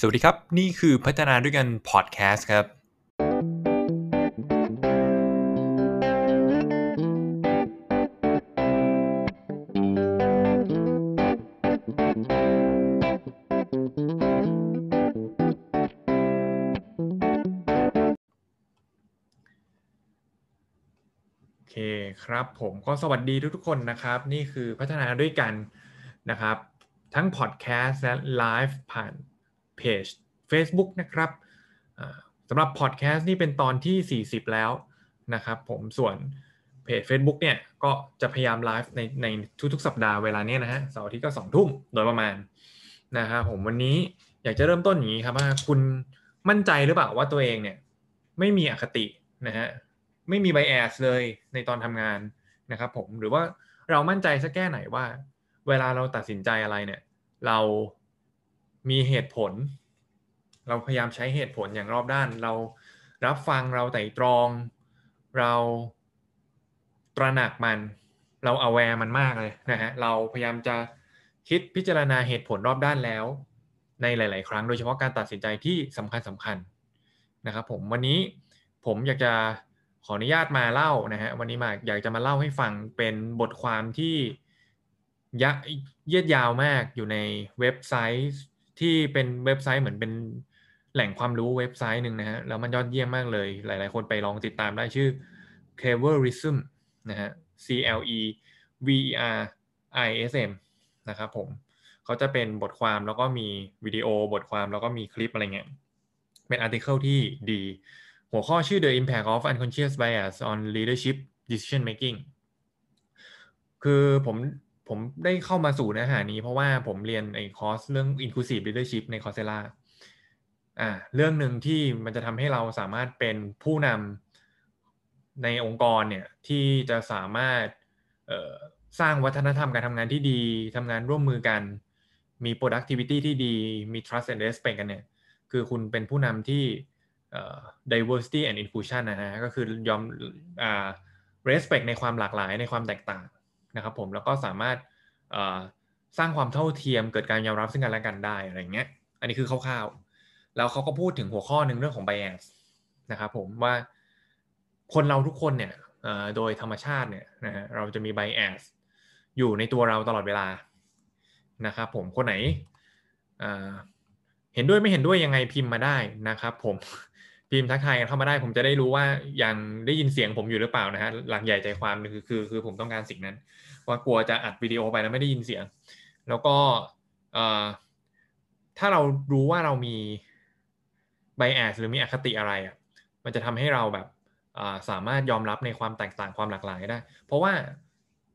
สวัสดีครับ นี่คือพัฒนาด้วยกันพอดแคสต์ครับ โอเคครับผมก็สวัสดีทุกๆคนนะครับ นี่คือพัฒนาด้วยกันนะครับ ทั้งพอดแคสต์และไลฟ์ผ่าน เพจ Facebook นะครับสำหรับพอดแคสต์นี่เป็นตอนที่ 40 แล้วนะครับผมส่วนเพจ Facebook เนี่ยก็จะพยายามไลฟ์ในในทุกๆ สัปดาห์เวลาเนี้ยนะฮะเสาร์อาทิตย์ก็สองทุ่มโดยประมาณนะครับผมวันนี้อยากจะเริ่มต้นอย่างนี้ครับว่าคุณมั่นใจหรือเปล่าว่าตัวเองเนี่ยไม่มีอคตินะฮะไม่มี bias เลยในตอนทำงานนะครับผมหรือว่าเรามั่นใจสักแค่ไหนว่า เวลาเราตัดสินใจอะไรเนี่ย เรา มีเหตุผล เราพยายามใช้เหตุผลอย่างรอบด้าน เรารับฟังเราไต่ตรอง เราตระหนักมัน เรา aware มันมากเลยนะฮะเราพยายามจะคิดพิจารณาเหตุผลรอบด้านแล้ว ในหลาย ๆ ครั้งโดยเฉพาะการตัดสินใจที่สำคัญสำคัญนะครับผมวันนี้ผมอยากจะขออนุญาตมาเล่านะฮะวันนี้มาอยากจะมาเล่าให้ฟังเป็นบทความที่ยะเยืดยาวมากอยู่ในเว็บไซต์ ที่เป็นเว็บไซต์เหมือนเป็นแหล่งความรู้เว็บไซต์หนึ่งนะฮะแล้วมันยอดเยี่ยมมากเลย หลาย ๆ คนไปลองติดตามได้ชื่อ Cleverism นะฮะ C L E V E R I S M นะครับผมเขาจะเป็นบทความแล้วก็มีวิดีโอบทความแล้วก็มีคลิปอะไรเงี้ยเป็นอาร์ติเคิลที่ดี หัวข้อชื่อ The Impact of Unconscious Bias on Leadership Decision Making คือผม ผมได้เข้ามาสู่เนื้อหานี้เพราะว่าผมเรียนไอ้คอร์สเรื่อง inclusive leadership ใน Coursera อ่าเรื่องหนึ่งที่มันจะทำให้เราสามารถเป็นผู้นำในองค์กรเนี่ยที่จะสามารถสร้างวัฒนธรรมการทำงานที่ดีทำงานร่วมมือกัน มี productivity ที่ดี มี trust and respect กันเนี่ย คือคุณเป็นผู้นำที่ diversity and inclusion นะฮะ ก็คือยอมอ respect ในความหลากหลายในความแตกต่าง นะครับผมแล้วก็สามารถสร้างความเท่าเทียมเกิดการยอมรับซึ่งกันและกันได้อะไรเงี้ยอันนี้คือคร่าวๆ แล้วเขาก็พูดถึงหัวข้อหนึ่งเรื่องของ bias นะครับผมว่าคนเราทุกคนเนี่ยโดยธรรมชาติเนี่ยนะฮะเราจะมี bias อยู่ในตัวเราตลอดเวลานะครับผมคนไหนเห็นด้วยไม่เห็นด้วยยังไงพิมพ์มาได้นะครับผม พิมพ์ทักทายกันเข้ามาได้ ผมจะได้รู้ว่ายังได้ยินเสียงผมอยู่หรือเปล่านะฮะหลักใหญ่ใจความคือคือคือผมต้องการสิ่งนั้น ว่ากลัวจะอัดวิดีโอไปแล้วไม่ได้ยินเสียง แล้วก็ถ้าเรารู้ว่าเรามีไบแอสหรือมีอคติอะไรอะมันจะทำให้เราแบบสามารถยอมรับในความแตกต่างความหลากหลายได้ เพราะว่า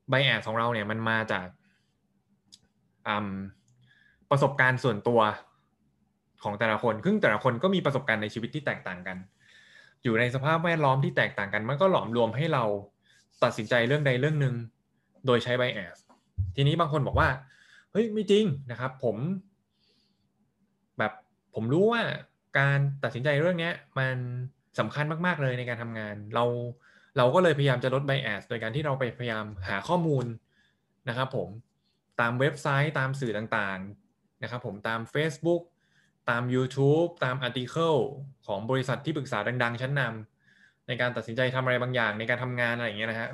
ไบแอสของเราเนี่ยมันมาจากประสบการณ์ส่วนตัว ของแต่ละคนซึ่งแต่ละคนก็มีประสบการณ์ในชีวิตที่แตกต่างกัน อยู่ในสภาพแวดล้อมที่แตกต่างกัน มันก็หลอมรวมให้เราตัดสินใจเรื่องใดเรื่องหนึ่งโดยใช้ไบแอสทีนี้บางคนบอกว่าเฮ้ยไม่จริงนะครับ ผม แบบผมรู้ว่าการตัดสินใจเรื่องนี้มันสำคัญมาก ๆ เลยในการทำงาน เราเราก็เลยพยายามจะลดไบแอสโดยการที่เราไปพยายามหาข้อมูลนะครับผมตามเว็บไซต์ตามสื่อต่างๆนะครับผมตาม Facebook ตาม YouTube ตามอาร์ติเคิลของบริษัทที่ปรึกษาดัง ๆ ชั้นนำในการตัดสินใจทำอะไรบางอย่างในการทำงานอะไรอย่างเงี้ยนะฮะ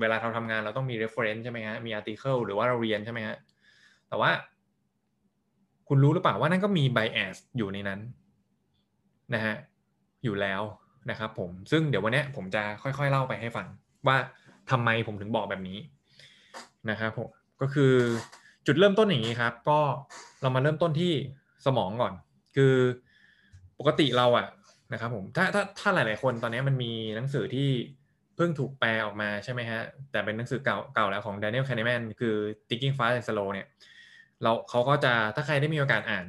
เวลาเราทำงานเราต้องมี reference ใช่ไหมฮะมีอาร์ติเคิลหรือว่าเราเรียนใช่ไหมฮะแต่ว่า คุณรู้หรือเปล่าว่านั่นก็มี bias อยู่ในนั้นนะฮะอยู่แล้วนะครับผมซึ่งเดี๋ยววันนี้ผมจะค่อยๆเล่าไปให้ฟัง ว่าทำไมผมถึงบอกแบบนี้นะครับผมก็คือจุดเริ่มต้นอย่างนี้ครับ ก็เรามาเริ่มต้นที่สมองก่อน คือปกติเราอะนะครับผมถ้าถ้าถ้าหลาย ๆ คนตอนนี้มันมีหนังสือที่เพิ่งถูกแปลออกมาใช่ไหมฮะ แต่เป็นหนังสือเก่าเก่าแล้วของ Daniel Kahneman คือ Thinking Fast and Slow เนี่ยเราเขาก็จะถ้าใครได้มีโอกาสอ่าน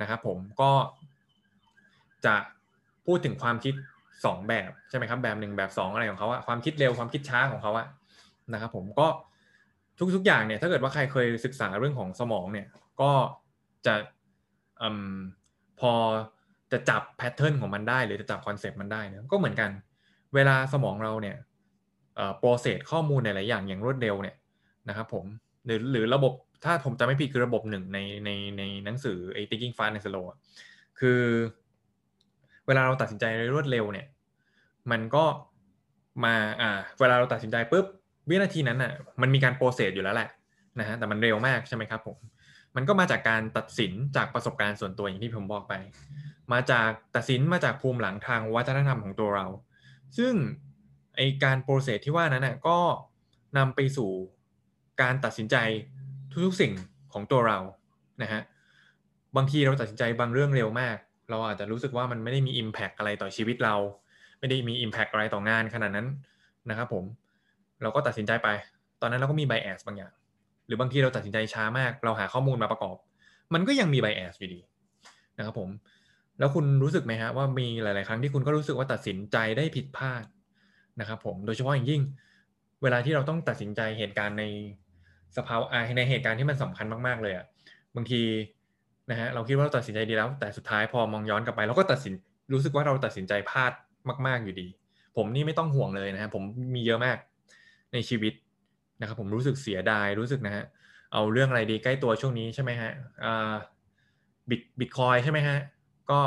นะครับผมก็จะพูดถึงความคิดสองแบบใช่ไหมครับแบบหนึ่งแบบสองอะไรของเขาอะความคิดเร็วความคิดช้าของเขาอะนะครับผมก็ทุกๆอย่างเนี่ยถ้าเกิดว่าใครเคยศึกษาเรื่องของสมองเนี่ยก็จะอ พอจะจับ pattern ของมันได้ หรือจะจับ concept มันได้เนี่ยก็เหมือนกัน เวลาสมองเราเนี่ย process ข้อมูลหลายๆอย่างอย่างรวดเร็วเนี่ยนะครับผมหรือหรือระบบถ้าผมจำไม่ผิดคือระบบหนึ่งในในในหนังสือไอ้ Thinking Fast and Slow คือ เวลาเราตัดสินใจรวดเร็วเนี่ย มันก็มาอ่าเวลาเราตัดสินใจปุ๊บวินาทีนั้นอะมันมีการ process อยู่แล้วแหละนะฮะแต่มันเร็วมากใช่ไหมครับผม มันก็มาจากการตัดสินจากประสบการณ์ส่วนตัวอย่างที่ผมบอกไป มาจากตัดสินมาจากภูมิหลังทางวัฒนธรรมของตัวเรา ซึ่งไอการโปรเซสที่ว่านั้นน่ะก็นำไปสู่การตัดสินใจทุกๆสิ่งของตัวเรานะฮะบางทีเราตัดสินใจบางเรื่องเร็วมาก เราอาจจะรู้สึกว่ามันไม่ได้มี Impact อะไรต่อชีวิตเรา ไม่ได้มี Impact อะไรต่องานขนาดนั้นนะครับผมเราก็ตัดสินใจไป ตอนนั้นเราก็มี bias บางอย่าง หรือบางทีเราตัดสินใจช้ามาก เราหาข้อมูลมาประกอบ มันก็ยังมี bias อยู่ดีนะครับผม แล้วคุณรู้สึกไหมฮะว่ามีหลาย ๆ ครั้งที่คุณก็รู้สึกว่าตัดสินใจได้ผิดพลาดนะครับผมโดยเฉพาะอย่างยิ่ง เวลาที่เราต้องตัดสินใจเหตุการณ์ในสภาวะในเหตุการณ์ที่มันสำคัญมาก ๆ เลยอะบางทีนะฮะเราคิดว่าเราตัดสินใจดีแล้ว แต่สุดท้ายพอมองย้อนกลับไป เราก็ตัดสินรู้สึกว่าเราตัดสินใจพลาดมาก ๆ อยู่ดี ผมนี่ไม่ต้องห่วงเลยนะฮะผมมีเยอะมากในชีวิต นะครับผมรู้สึกเสียดายรู้สึกนะฮะเอาเรื่องอะไรดีใกล้ตัวช่วงนี้ใช่ไหมฮะบิตบิตคอยใช่ไหมฮะก็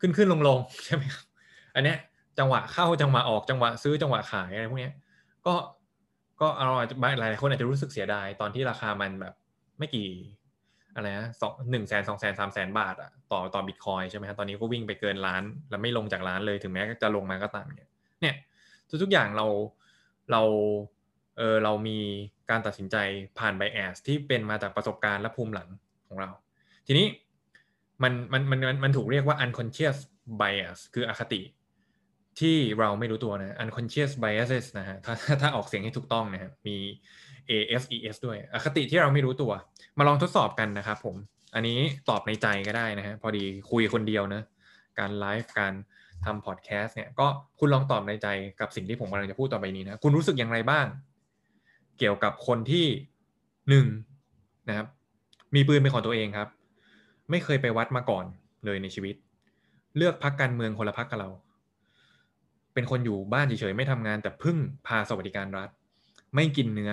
ขึ้นขึ้นลงลงใช่ไหมครับอันเนี้ยจังหวะเข้าจังหวะออกจังหวะซื้อจังหวะขายอะไรพวกเนี้ยก็ก็เราอาจจะหลายคนอาจจะรู้สึกเสียดายตอนที่ราคามันแบบไม่กี่อะไรนะสองหนึ่งแสนสองแสนสามแสนบาทอะต่อต่อบิตคอยใช่ไหมครับตอนนี้ก็วิ่งไปเกินล้าน แล้วไม่ลงจากล้านเลยถึงแม้จะลงมาก็ตามเนี่ยเนี่ยทุกๆอย่างเราเรา เออเรามีการตัดสินใจผ่านไบแอสที่เป็นมาจากประสบการณ์และภูมิหลังของเรา ทีนี้มันมันมันมันถูกเรียกว่า unconscious bias คืออคติที่เราไม่รู้ตัวนะ unconscious biases นะฮะถ้าถ้าออกเสียงให้ถูกต้องนะฮะมี ASES ด้วย อคติที่เราไม่รู้ตัว มาลองทดสอบกันนะครับผม อันนี้ตอบในใจก็ได้นะฮะพอดีคุยคนเดียวนะการไลฟ์การทำพอดแคสต์เนี่ยก็คุณลองตอบในใจกับสิ่งที่ผมกำลังจะพูดต่อไปนี้นะ คุณรู้สึกอย่างไรบ้าง เกี่ยวกับคนที่หนึ่งนะครับ มีปืนเป็นของตัวเองครับ ไม่เคยไปวัดมาก่อนเลยในชีวิต เลือกพักการเมืองคนละพักกับเรา เป็นคนอยู่บ้านเฉยๆไม่ทำงานแต่พึ่งพาสวัสดิการรัฐ ไม่กินเนื้อ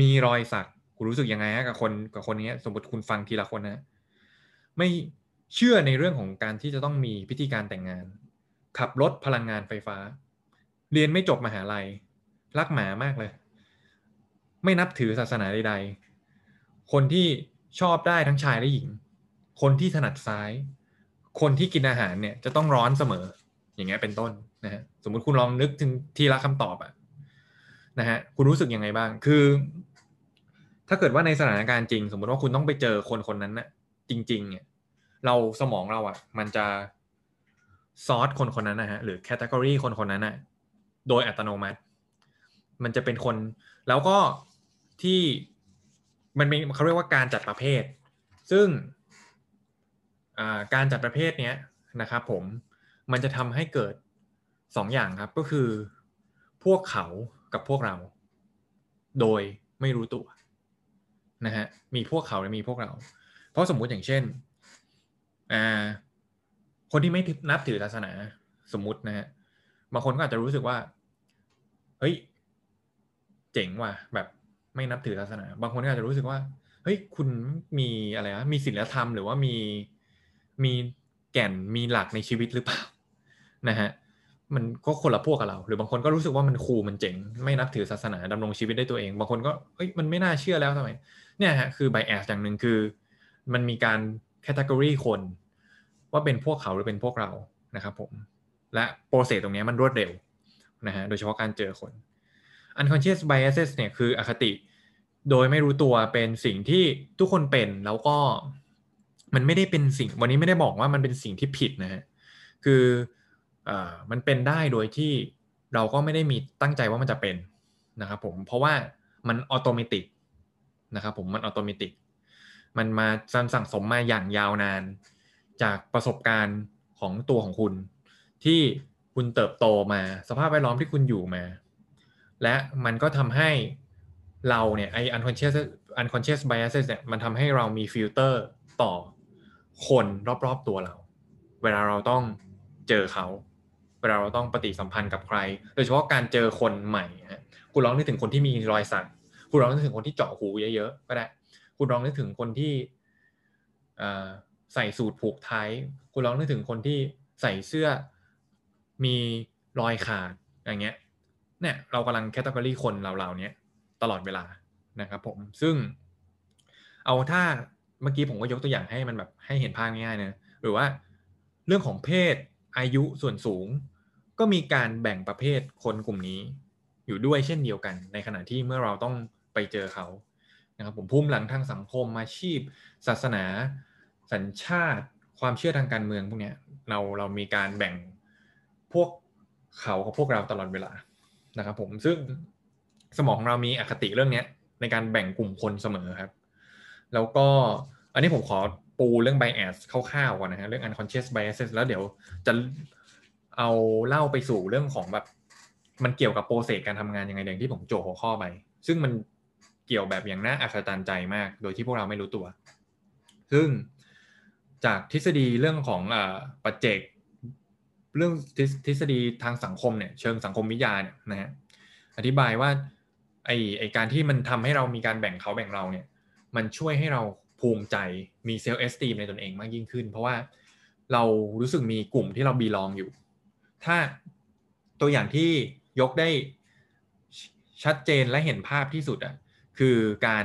มีรอยสักคุณรู้สึกยังไงฮะกับคนกับคนนี้สมมติคุณฟังทีละคนนะไม่เชื่อในเรื่องของการที่จะต้องมีพิธีการแต่งงาน ขับรถพลังงานไฟฟ้า เรียนไม่จบมหาลัย รักหมามากเลย ไม่นับถือศาสนาใดๆ คนที่ชอบได้ทั้งชายและหญิง คนที่ถนัดซ้าย คนที่กินอาหารเนี่ยจะต้องร้อนเสมอ อย่างเงี้ยเป็นต้นนะฮะสมมุติคุณลองนึกถึงทีละคำตอบอะนะฮะคุณรู้สึกยังไงบ้าง คือ ถ้าเกิดว่าในสถานการณ์จริง สมมติว่าคุณต้องไปเจอคนคนนั้นนะจริง ๆ เนี่ย เราสมองเราอะมันจะซอสคนคนนั้นนะฮะหรือแคตตากรีคนคนนั้นอะโดยอัตโนมัติ มันจะเป็นคนแล้วก็ ที่มันเป็นเขาเรียกว่าการจัดประเภท ซึ่งการจัดประเภทเนี้ยนะครับผมมันจะทำให้เกิดสองอย่างครับก็คือ พวกเขากับพวกเรา โดยไม่รู้ตัวนะฮะมีพวกเขาและมีพวกเรา เพราะสมมุติอย่างเช่นคนที่ไม่นับถือศาสนาสมมุตินะฮะบางคนก็อาจจะรู้สึกว่า เฮ้ย เจ๋งว่ะ แบบ ไม่นับถือศาสนา บางคนก็อาจจะรู้สึกว่าเฮ้ยคุณมีอะไรนะมีศีลธรรมหรือว่ามีมีแก่นมีหลักในชีวิตหรือเปล่านะฮะมันก็คนละพวกกับเรา หรือบางคนก็รู้สึกว่ามัน cool มันเจ๋ง ไม่นับถือศาสนาดำรงชีวิตด้วยตัวเอง บางคนก็เฮ้ยมันไม่น่าเชื่อแล้วทำไมเนี่ยฮะคือ bias อย่างหนึ่งคือ มันมีการ category คน ว่าเป็นพวกเขาหรือเป็นพวกเรานะครับผมและ process ตรงนี้มันรวดเร็วนะฮะโดยเฉพาะการเจอคน unconscious biases เนี่ยคืออคติ โดยไม่รู้ตัวเป็นสิ่งที่ทุกคนเป็นแล้วก็มันไม่ได้เป็นสิ่ง วันนี้ไม่ได้บอกว่ามันเป็นสิ่งที่ผิดนะฮะคืออมันเป็นได้โดยที่เราก็ไม่ได้มีตั้งใจว่ามันจะเป็นนะครับผมเพราะว่ามันอัตโนมัตินะครับผมมันอัตโนมัติมันมาสั่งสมมาอย่างยาวนาน จากประสบการณ์ของตัวของคุณ ที่คุณเติบโตมาสภาพแวดล้อมที่คุณอยู่มา และมันก็ทำให้ เราเนี่ยไอ unconscious unconscious biases เนี่ยมันทำให้เรามีฟิลเตอร์ต่อคนรอบๆตัวเรา เวลาเราต้องเจอเขา เวลาเราต้องปฏิสัมพันธ์กับใคร โดยเฉพาะการเจอคนใหม่ฮะคุณลองนึกถึงคนที่มีรอยสักคุณลองนึกถึงคนที่เจาะหูเยอะๆก็ได้ คุณลองนึกถึงคนที่ใส่สูตรผูกไทยคุณลองนึกถึงคนที่ใส่เสื้อมีรอยขาดอย่างเงี้ยเนี่ยเรากำลังแคตตาล็อคนเราเราเนี้ย ตลอดเวลานะครับผมซึ่งเอาถ้าเมื่อกี้ผมก็ยกตัวอย่างให้มันแบบให้เห็นภาพง่ายๆนะหรือว่าเรื่องของเพศอายุส่วนสูง ก็มีการแบ่งประเภทคนกลุ่มนี้อยู่ด้วยเช่นเดียวกัน ในขณะที่เมื่อเราต้องไปเจอเขานะครับผมพุ่มหลังทางสังคมอาชีพ ศาสนา สัญชาติ ความเชื่อทางการเมืองพวกนี้เราเรามีการแบ่งพวกเขากับพวกเราตลอดเวลานะครับผมซึ่ง สมองของเรามีอคติเรื่องนี้ในการแบ่งกลุ่มคนเสมอครับ แล้วก็อันนี้ผมขอปูเรื่อง bias คร่าวๆก่อนนะฮะเรื่อง unconscious biases แล้วเดี๋ยวจะเอาเล่าไปสู่เรื่องของแบบ มันเกี่ยวกับโปรเซสการทำงานยังไงอย่างที่ผมโจหัวข้อไป ซึ่งมันเกี่ยวแบบอย่างน่าอัศจรรย์ใจมาก โดยที่พวกเราไม่รู้ตัว ซึ่งจากทฤษฎีเรื่องของอปัจเจกเรื่องทฤษฎีทางสังคมเนี่ยเชิงสังคมวิทยาเนี่ยนะฮะอธิบายว่า ไอไอการที่มันทำให้เรามีการแบ่งเขาแบ่งเราเนี่ย มันช่วยให้เราภูมิใจมีเซลล์เอสตีมในตนเองมากยิ่งขึ้น เพราะว่าเรารู้สึกมีกลุ่มที่เราบีลองอยู่ ถ้าตัวอย่างที่ยกได้ชัดเจนและเห็นภาพที่สุดอะคือการ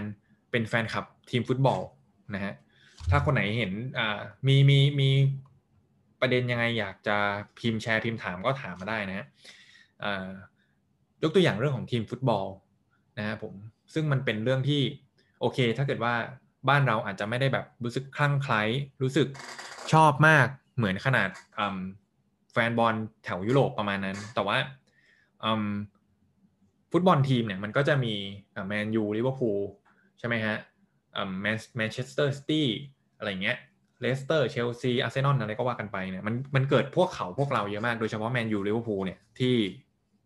เป็นแฟนคลับทีมฟุตบอลนะฮะถ้าคนไหนเห็นอ่ามีมีมีประเด็นยังไงอยากจะพิมพ์แชร์พิมพ์ถามก็ถามมาได้นะฮะยกตัวอย่างเรื่องของทีมฟุตบอล นะฮะผมซึ่งมันเป็นเรื่องที่โอเค ถ้าเกิดว่าบ้านเราอาจจะไม่ได้แบบรู้สึกคลั่งไคล้รู้สึกชอบมากเหมือนขนาดแฟนบอลแถวยุโรปประมาณนั้น แต่ว่าฟุตบอลทีมเนี่ยมันก็จะมีแมนยูลิเวอร์พูลใช่ไหมฮะแมนแมนเชสเตอร์ซิตี้อะไรเงี้ยเลสเตอร์เชลซีอาร์เซนอลอะไรก็ว่ากันไปเนี่ยมันมันเกิดพวกเขาพวกเราเยอะมาก โดยเฉพาะแมนยูลิเวอร์พูลเนี่ยที่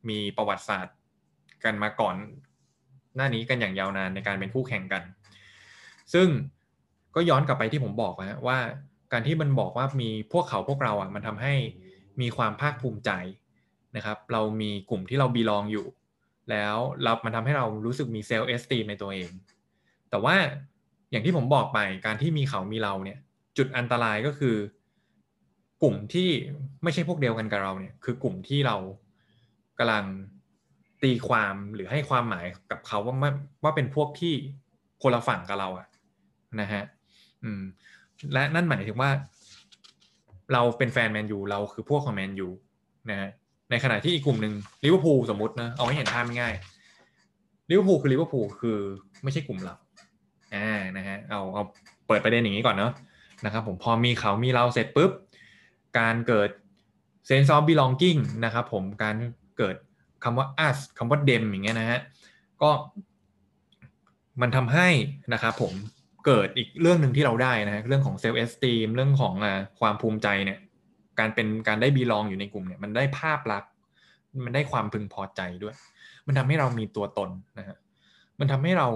มีประวัติศาสตร์กันมาก่อน หน้านี้กันอย่างยาวนานในการเป็นคู่แข่งกัน ซึ่งก็ย้อนกลับไปที่ผมบอกนะว่า การที่มันบอกว่ามีพวกเขาพวกเราอะมันทำให้มีความภาคภูมิใจนะครับ เรามีกลุ่มที่เราบีลองอยู่ แล้วเรามันทำให้เรารู้สึกมีเซลล์เอสตีในตัวเอง แต่ว่าอย่างที่ผมบอกไปการที่มีเขามีเราเนี่ยจุดอันตรายก็คือกลุ่มที่ไม่ใช่พวกเดียวกันกับเราเนี่ยคือกลุ่มที่เรากำลัง ตีความหรือให้ความหมายกับเขาว่าว่าเป็นพวกที่คนละฝั่งกับเราอะนะฮะอืมและนั่นหมายถึงว่า เราเป็นแฟนแมนยูเราคือพวกของแมนยูนะฮะในขณะที่อีกกลุ่มหนึ่งลิเวอร์พูลสมมตินะเอาให้เห็นภาพง่ายลิเวอร์พูลคือลิเวอร์พูลคือไม่ใช่กลุ่มเราอ่านะฮะเอาเอาเปิดประเด็นอย่างนี้ก่อนเนาะนะครับผมพอมีเขามีเราเสร็จปุ๊บ การเกิด sense of belonging นะครับผมการเกิด คำว่า us คำว่า them อย่างเงี้ยนะฮะก็มันทำให้นะครับผมเกิดอีกเรื่องหนึ่งที่เราได้นะฮะเรื่องของ self-esteem เรื่องของความภูมิใจเนี่ยการเป็นการได้ belong อยู่ในกลุ่มเนี่ยมันได้ภาพลักษณ์มันได้ความพึงพอใจด้วย มันทำให้เรามีตัวตนนะฮะมันทำให้เรา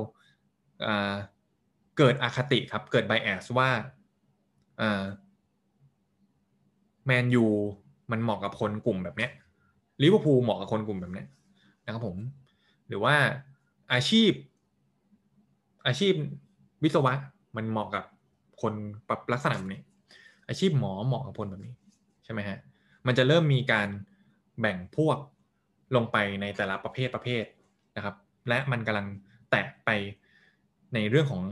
เกิดอคติครับเกิดไบแอสว่าแมนยูมันเหมาะกับคนกลุ่มแบบเนี้ย ลิเวอร์พูลเหมาะกับคนกลุ่มแบบนี้นะครับผม หรือว่าอาชีพ อาชีพวิศวะมันเหมาะกับคนลักษณะแบบนี้ อาชีพหมอเหมาะกับคนแบบนี้ใช่ไหมฮะมันจะเริ่มมีการแบ่งพวกลงไปในแต่ละประเภทประเภทนะครับ และมันกำลังแตะไปในเรื่องของ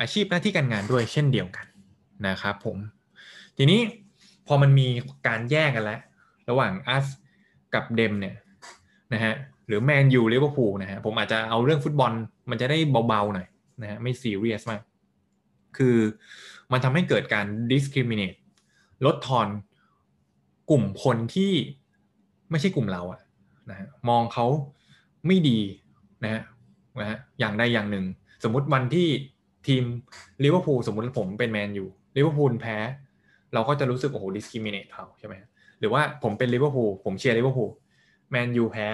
อาชีพหน้าที่การงานด้วยเช่นเดียวกันนะครับผม ทีนี้พอมันมีการแยกกันแล้ว ระหว่าง us กับ them เนี่ยนะฮะหรือแมนยูลิเวอร์พูลนะฮะผมอาจจะเอาเรื่องฟุตบอลมันจะได้เบาๆหน่อยนะฮะไม่ซีเรียสมาก คือมันทำให้เกิดการ discriminate ลดทอนกลุ่มคนที่ไม่ใช่กลุ่มเราอะนะฮะมองเขาไม่ดีนะฮะนะฮะอย่างใดอย่างหนึ่ง สมมติวันที่ทีมลิเวอร์พูลสมมติผมเป็นแมนยูลิเวอร์พูลแพ้ เราก็จะรู้สึกโอ้โห discriminate เขาใช่ไหม หรือว่าผมเป็นลิเวอร์พูลผมเชียร์ลิเวอร์พูลแมนยูแพ้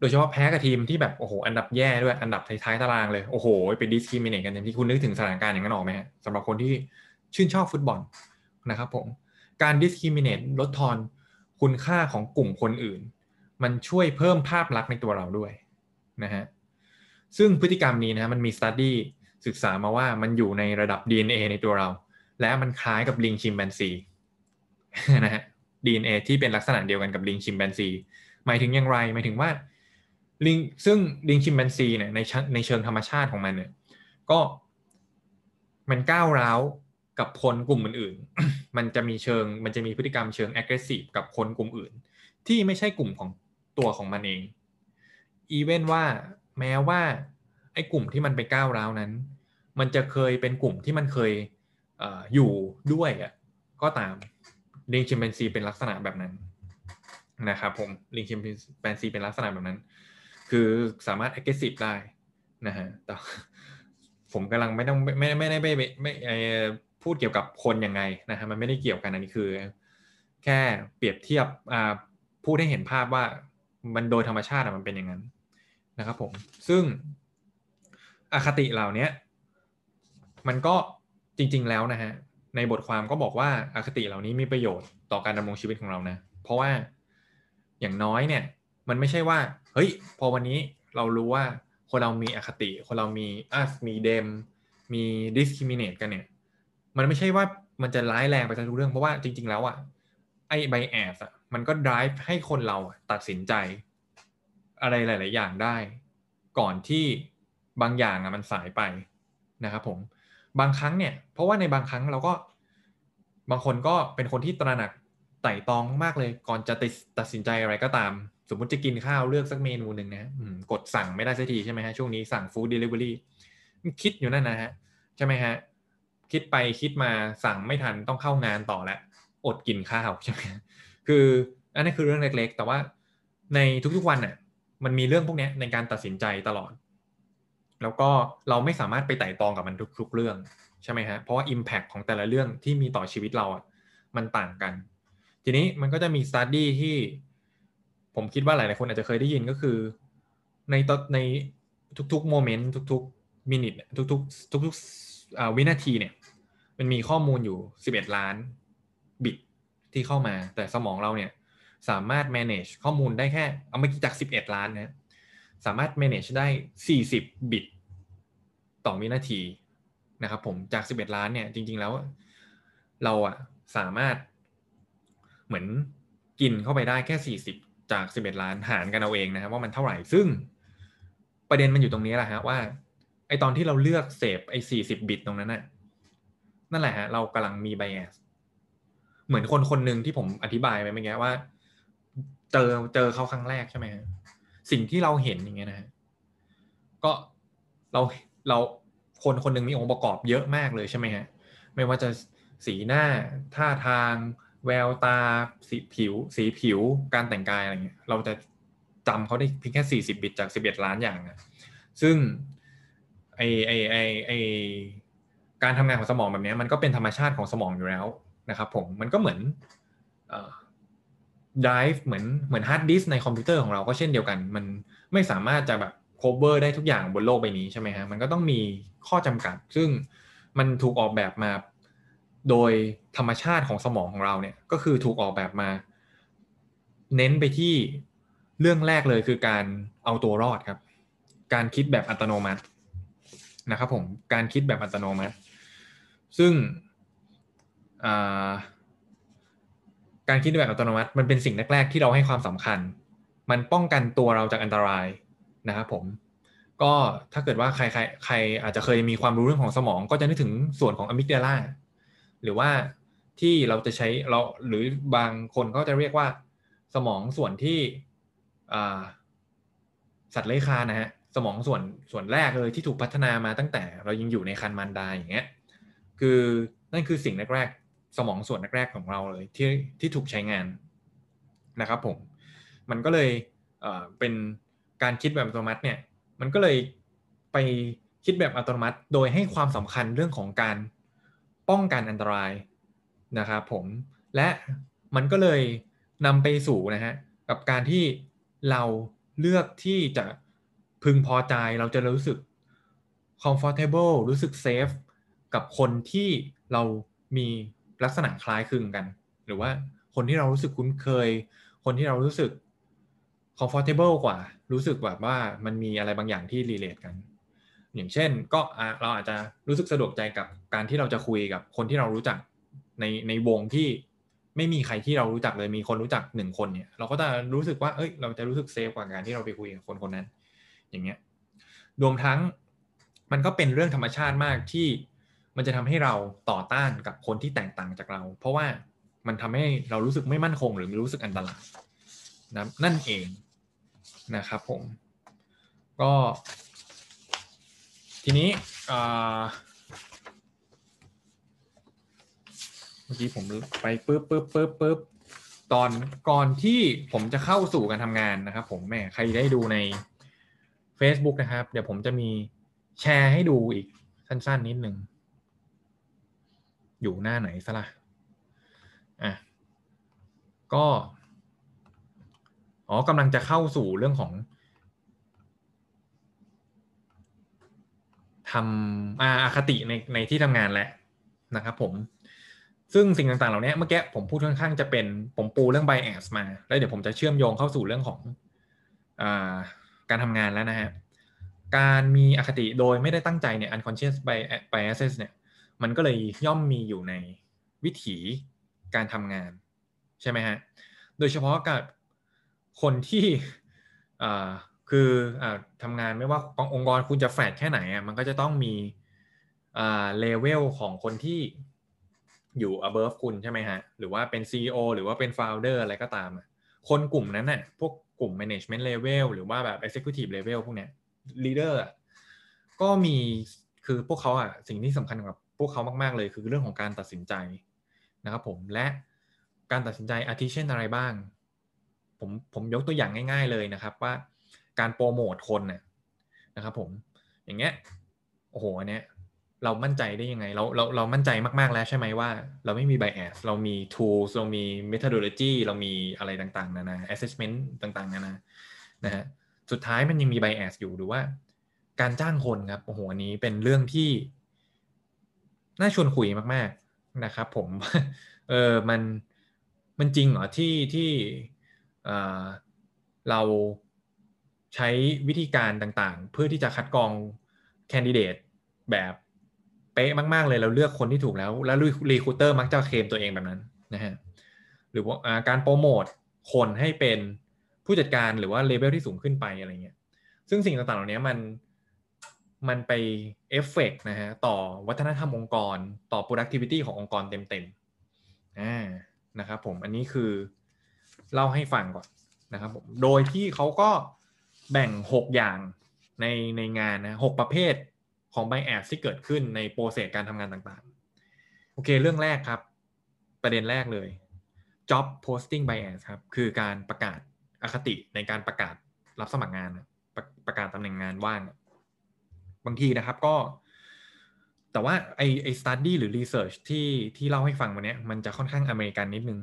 โดยเฉพาะแพ้กับทีมที่แบบโอ้โหอันดับแย่ด้วยอันดับท้ายๆตารางเลยโอ้โหไป discriminate กันเต็มที่คุณนึกถึงสถานการณ์อย่างนั้นออกไหมฮะสำหรับคนที่ชื่นชอบฟุตบอลนะครับผมการ discriminate ลดทอนคุณค่าของกลุ่มคนอื่น มันช่วยเพิ่มภาพลักษณ์ในตัวเราด้วยนะฮะซึ่งพฤติกรรมนี้นะฮะมันมี study ศึกษามาว่ามันอยู่ในระดับ DNA ในตัวเรา และมันคล้ายกับลิงชิมแปนซีนะฮะ DNA ที่เป็นลักษณะเดียวกันกับลิงชิมแปนซีหมายถึงอย่างไรหมายถึงว่าลิงซึ่งลิงชิมแปนซีเนี่ยในในเชิงธรรมชาติของมันเนี่ยก็มันก้าวร้าวกับคนกลุ่มอื่นๆ มันจะมีเชิงมันจะมีพฤติกรรมเชิง aggressive กับคนกลุ่มอื่น ที่ไม่ใช่กลุ่มของตัวของมันเอง อีเวนว่าแม้ว่าไอ้กลุ่มที่มันไปก้าวร้าวนั้น มันจะเคยเป็นกลุ่มที่มันเคยออยู่ด้วยอะก็ตาม ลิงชิมแปนซีเป็นลักษณะแบบนั้นนะครับผมลิงชิมแปนซีเป็นลักษณะแบบนั้น คือสามารถ aggressive ได้นะฮะแต่ผมกำลังไม่ต้องไม่ไม่ได้ไม่ไม่พูดเกี่ยวกับคนยังไงนะฮะมันไม่ได้เกี่ยวกันอันนี้คือ แค่เปรียบเทียบอ่าพูดให้เห็นภาพว่ามันโดยธรรมชาติมันเป็นอย่างนั้นนะครับผมซึ่งอคติเหล่านี้มันก็จริง ๆ แล้วนะฮะ ในบทความก็บอกว่าอาคติเหล่านี้มีประโยชน์ต่อการดำรงชีวิตของเรานะ เพราะว่าอย่างน้อยเนี่ย มันไม่ใช่ว่า เฮ้ย พอวันนี้เรารู้ว่าคนเรามีอคติ คนเรามีอัสมีเดม มี discriminate กันเนี่ย มันไม่ใช่ว่ามันจะร้ายแรงไปทุกเรื่อง เพราะว่าจริง ๆ แล้วอะไอ้ไบแอสอะมันก็ drive ให้คนเราตัดสินใจ อะไรหลาย ๆ อย่างได้ ก่อนที่บางอย่างอะมันสายไปนะครับผม บางครั้งเนี่ย เพราะว่าในบางครั้งเราก็บางคนก็เป็นคนที่ตระหนักไต่ตองมากเลยก่อนจะตัดสินใจอะไรก็ตาม สมมติจะกินข้าวเลือกสักเมนูหนึ่งนะกดสั่งไม่ได้สักทีใช่ไหมฮะ ช่วงนี้สั่งฟู้ดเดลิเวอรี่คิดอยู่นั่นนะฮะ ใช่ไหมฮะ คิดไปคิดมาสั่งไม่ทันต้องเข้างานต่อแล้วอดกินข้าวใช่ไหมคืออันนี้คือเรื่องเล็กๆ แต่ว่าในทุกๆวันน่ะมันมีเรื่องพวกนี้ในการตัดสินใจตลอด แล้วก็เราไม่สามารถไปไต่ตองกับมันทุกๆเรื่องใช่ไหมฮะเพราะว่า Impact ของแต่ละเรื่องที่มีต่อชีวิตเราอะมันต่างกัน ทีนี้มันก็จะมีสตัดดี้ที่ผมคิดว่าหลายๆคนอาจจะเคยได้ยินก็คือ ในตในทุกๆโมเมนต์ทุกๆมินิททุกๆทุกๆวินาทีเนี่ย มันมีข้อมูลอยู่ 11 ล้านบิตที่เข้ามา แต่สมองเราเนี่ยสามารถ manage ข้อมูลได้แค่เอาเมื่อกี้จาก 11 ล้านนะ สามารถ manage ได้ 40 บิตต่อวินาทีนะครับผมจาก 11 ล้านเนี่ย จริง ๆ แล้ว เราอะสามารถเหมือนกินเข้าไปได้แค่ 40 จาก 11 ล้านหารกันเอาเองนะครับว่ามันเท่าไหร่ซึ่งประเด็นมันอยู่ตรงนี้แหละฮะว่าไอตอนที่เราเลือกเสพไอ40 บิตตรงนั้นน่ะนั่นแหละฮะเรากำลังมีไบแอสเหมือนคนคนหนึ่งที่ผมอธิบายไปเมื่อกี้ว่า เจอเจอเขาครั้งแรกใช่ไหมฮะ สิ่งที่เราเห็นอย่างเงี้ยนะฮะก็เราเราคนคนหนึ่งมีองค์ประกอบเยอะมากเลยใช่ไหมฮะไม่ว่าจะสีหน้าท่าทาง แววตาสีผิว สีผิวการแต่งกายอะไรเงี้ยเราจะจำเขาได้เพียงแค่ 40 บิตจาก 11 ล้านอย่างอะซึ่งไอ้ไอ้ไอ้ไอ้การทำงานของสมองแบบนี้มันก็เป็นธรรมชาติของสมองอยู่แล้วนะครับผมมันก็เหมือน เอ่อ drive เหมือนเหมือนฮาร์ดดิสก์ในคอมพิวเตอร์ของเราก็เช่นเดียวกัน มันไม่สามารถจะแบบ cover ได้ทุกอย่างบนโลกใบนี้ใช่ไหมฮะมันก็ต้องมีข้อจำกัด ซึ่งมันถูกออกแบบมาโดยธรรมชาติของสมองของเราเนี่ยก็คือถูกออกแบบมา เน้นไปที่เรื่องแรกเลยคือการเอาตัวรอดครับ การคิดแบบอัตโนมัตินะครับผมการคิดแบบอัตโนมัติ ซึ่ง การคิดแบบอัตโนมัติมันเป็นสิ่งแรกๆที่เราให้ความสำคัญ มันป้องกันตัวเราจากอันตรายนะครับผม ก็ถ้าเกิดว่าใครใครใครอาจจะเคยมีความรู้เรื่องของสมอง ก็จะนึกถึงส่วนของอะมิกดาลาหรือว่าที่เราจะใช้เราหรือบางคนก็จะเรียกว่าสมองส่วนที่สัตว์เลื้อยคลานนะฮะสมองส่วนส่วนแรกเลยที่ถูกพัฒนามาตั้งแต่ เรายังอยู่ในคันมันดาอย่างเงี้ยคือนั่นคือสิ่งแรก สมองส่วนแรกๆของเราเลยที่ที่ถูกใช้งานนะครับผม มันก็เลยเป็นการคิดแบบอัตโนมัติเนี่ยมันก็เลยไปคิดแบบอัตโนมัติ โดยให้ความสำคัญเรื่องของการป้องกันอันตรายนะครับผมและมันก็เลยนำไปสู่นะฮะกับการที่เราเลือกที่จะพึงพอใจเราจะรู้สึก comfortable รู้สึก safe กับคนที่เรามี ลักษณะคล้ายคลึงกัน หรือว่าคนที่เรารู้สึกคุ้นเคย คนที่เรารู้สึก comfortable กว่า รู้สึกแบบว่ามันมีอะไรบางอย่างที่รีเลทกัน อย่างเช่น ก็เราอาจจะรู้สึกสะดวกใจกับการที่เราจะคุยกับคนที่เรารู้จักในในวงที่ไม่มีใครที่เรารู้จักเลยมีคนรู้จักหนึ่งคนเนี่ย เราก็จะรู้สึกว่าเอ้ย เราจะรู้สึกเซฟกว่าการที่เราไปคุยกับคนคนนั้น อย่างเงี้ยรวมทั้งมันก็เป็นเรื่องธรรมชาติมากที่ มันจะทำให้เราต่อต้านกับคนที่แตกต่างจากเรา เพราะว่ามันทำให้เรารู้สึกไม่มั่นคง หรือรู้สึกอันตรายนะนั่นเองนะครับผม ก็ ทีนี้เมื่อกี้ผมไปปึ๊บปึ๊บปึ๊บปึ๊บตอนก่อนที่ผมจะเข้าสู่การทำงานนะครับ ผมแม่ใครได้ดูใน Facebook นะครับ เดี๋ยวผมจะมีแชร์ให้ดูอีกสั้นๆ นิดนึง อยู่หน้าไหนซะละ่ะอะก็อ๋อกำลังจะเข้าสู่เรื่องของทำอาคติในในที่ทำงานแหละนะครับผมซึ่งสิ่งต่างๆ เหล่านี้เมื่อกี้ผมพูดค่อนข้างจะเป็นผมปูเรื่อง bias มา แล้วเดี๋ยวผมจะเชื่อมโยงเข้าสู่เรื่องของอการทำงานแล้วนะฮะการมีอคติโดยไม่ได้ตั้งใจเนี่ย unconscious biases เนี่ย มันก็เลยย่อมมีอยู่ในวิถีการทำงาน ใช่ไหมฮะ โดยเฉพาะกับคนที่คืออทำงานไม่ว่าองค์กรคุณจะแฟดแค่ไหนอะมันก็จะต้องมีเลเวลของคนที่อยู่ above คุณใช่ไหมฮะ หรือว่าเป็น CEO หรือว่าเป็น founder อะไรก็ตาม คนกลุ่มนั้นน่ะพวกกลุ่ม management level หรือว่าแบบ executive level พวกเนี้ย leader ก็มีคือพวกเขาอะสิ่งที่สำคัญกับ พวกเขามาก ๆ เลยคือเรื่องของการตัดสินใจนะครับผมและการตัดสินใจอาทิเช่นอะไรบ้าง ผมผมยกตัวอย่างง่าย ๆเลยนะครับว่าการโปรโมทคนเนี่ยนะครับผมอย่างเงี้ยโอ้โหอันเนี้ยเรามั่นใจได้ยังไง เราเราเรามั่นใจมากๆแล้วใช่ไหมว่า เราไม่มี bias เรามี tools เรามี methodology เรามีอะไรต่างๆนานา assessment ต่างๆนานานะฮะสุดท้ายมันยังมี bias อยู่หรือว่า การจ้างคนครับโอ้โหอันนี้เป็นเรื่องที่ น่าชวนคุยมากๆนะครับผมเออมันมันจริงเหรอที่ที่เราใช้วิธีการต่างๆ เพื่อที่จะคัดกรองcandidate แบบเป๊ะมาก ๆ เลยเราเลือกคนที่ถูกแล้ว แล้ว recruiter มักจะเคลมตัวเองแบบนั้นนะฮะหรือว่าการโปรโมทคนให้เป็นผู้จัดการหรือว่าเลเวลที่สูงขึ้นไปอะไรเงี้ยซึ่งสิ่งต่างๆเหล่านี้มัน มันไปเอฟเฟกนะฮะต่อวัฒนธรรมองค์กร ต่อ productivity ขององค์กรเต็มๆอ่านะครับผมอันนี้คือเล่าให้ฟังก่อนนะครับผมโดยที่เขาก็แบ่ง 6 อย่างในในงานนะฮะประเภทของ bias ที่เกิดขึ้นใน process การทำงานต่างๆ โอเคเรื่องแรกครับ ประเด็นแรกเลย job posting bias ครับ คือการประกาศอคติในการประกาศรับสมัครงาน ประประกาศตำแหน่งงานว่าง บางทีนะครับก็ แต่ว่าไอไอ study หรือ research ที่ที่เล่าให้ฟังวันนี้มันจะค่อนข้างอเมริกันนิดนึง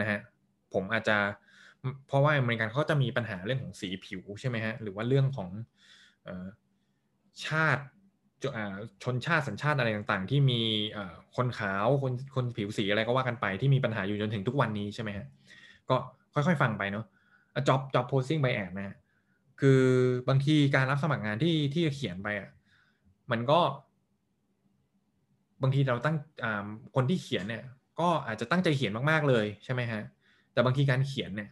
นะฮะผมอาจจะเพราะว่าอเมริกันเขาจะมีปัญหาเรื่องของสีผิวใช่ไหมฮะหรือว่าเรื่องของชาติชนชาติสัญชาติอะไรต่างๆ ที่มีคนขาวคนคนผิวสีอะไรก็ว่ากันไปที่มีปัญหาอยู่จนถึงทุกวันนี้ใช่ไหมฮะก็ค่อยๆฟังไปเนาะ job job posting by ad นะคือบางทีการรับสมัครงานที่ที่เขียนไปอะ มันก็ บางทีเราตั้งคนที่เขียนเนี่ย ก็อาจจะตั้งใจเขียนมากๆเลยใช่ไหมฮะแต่บางทีการเขียนเนี่ย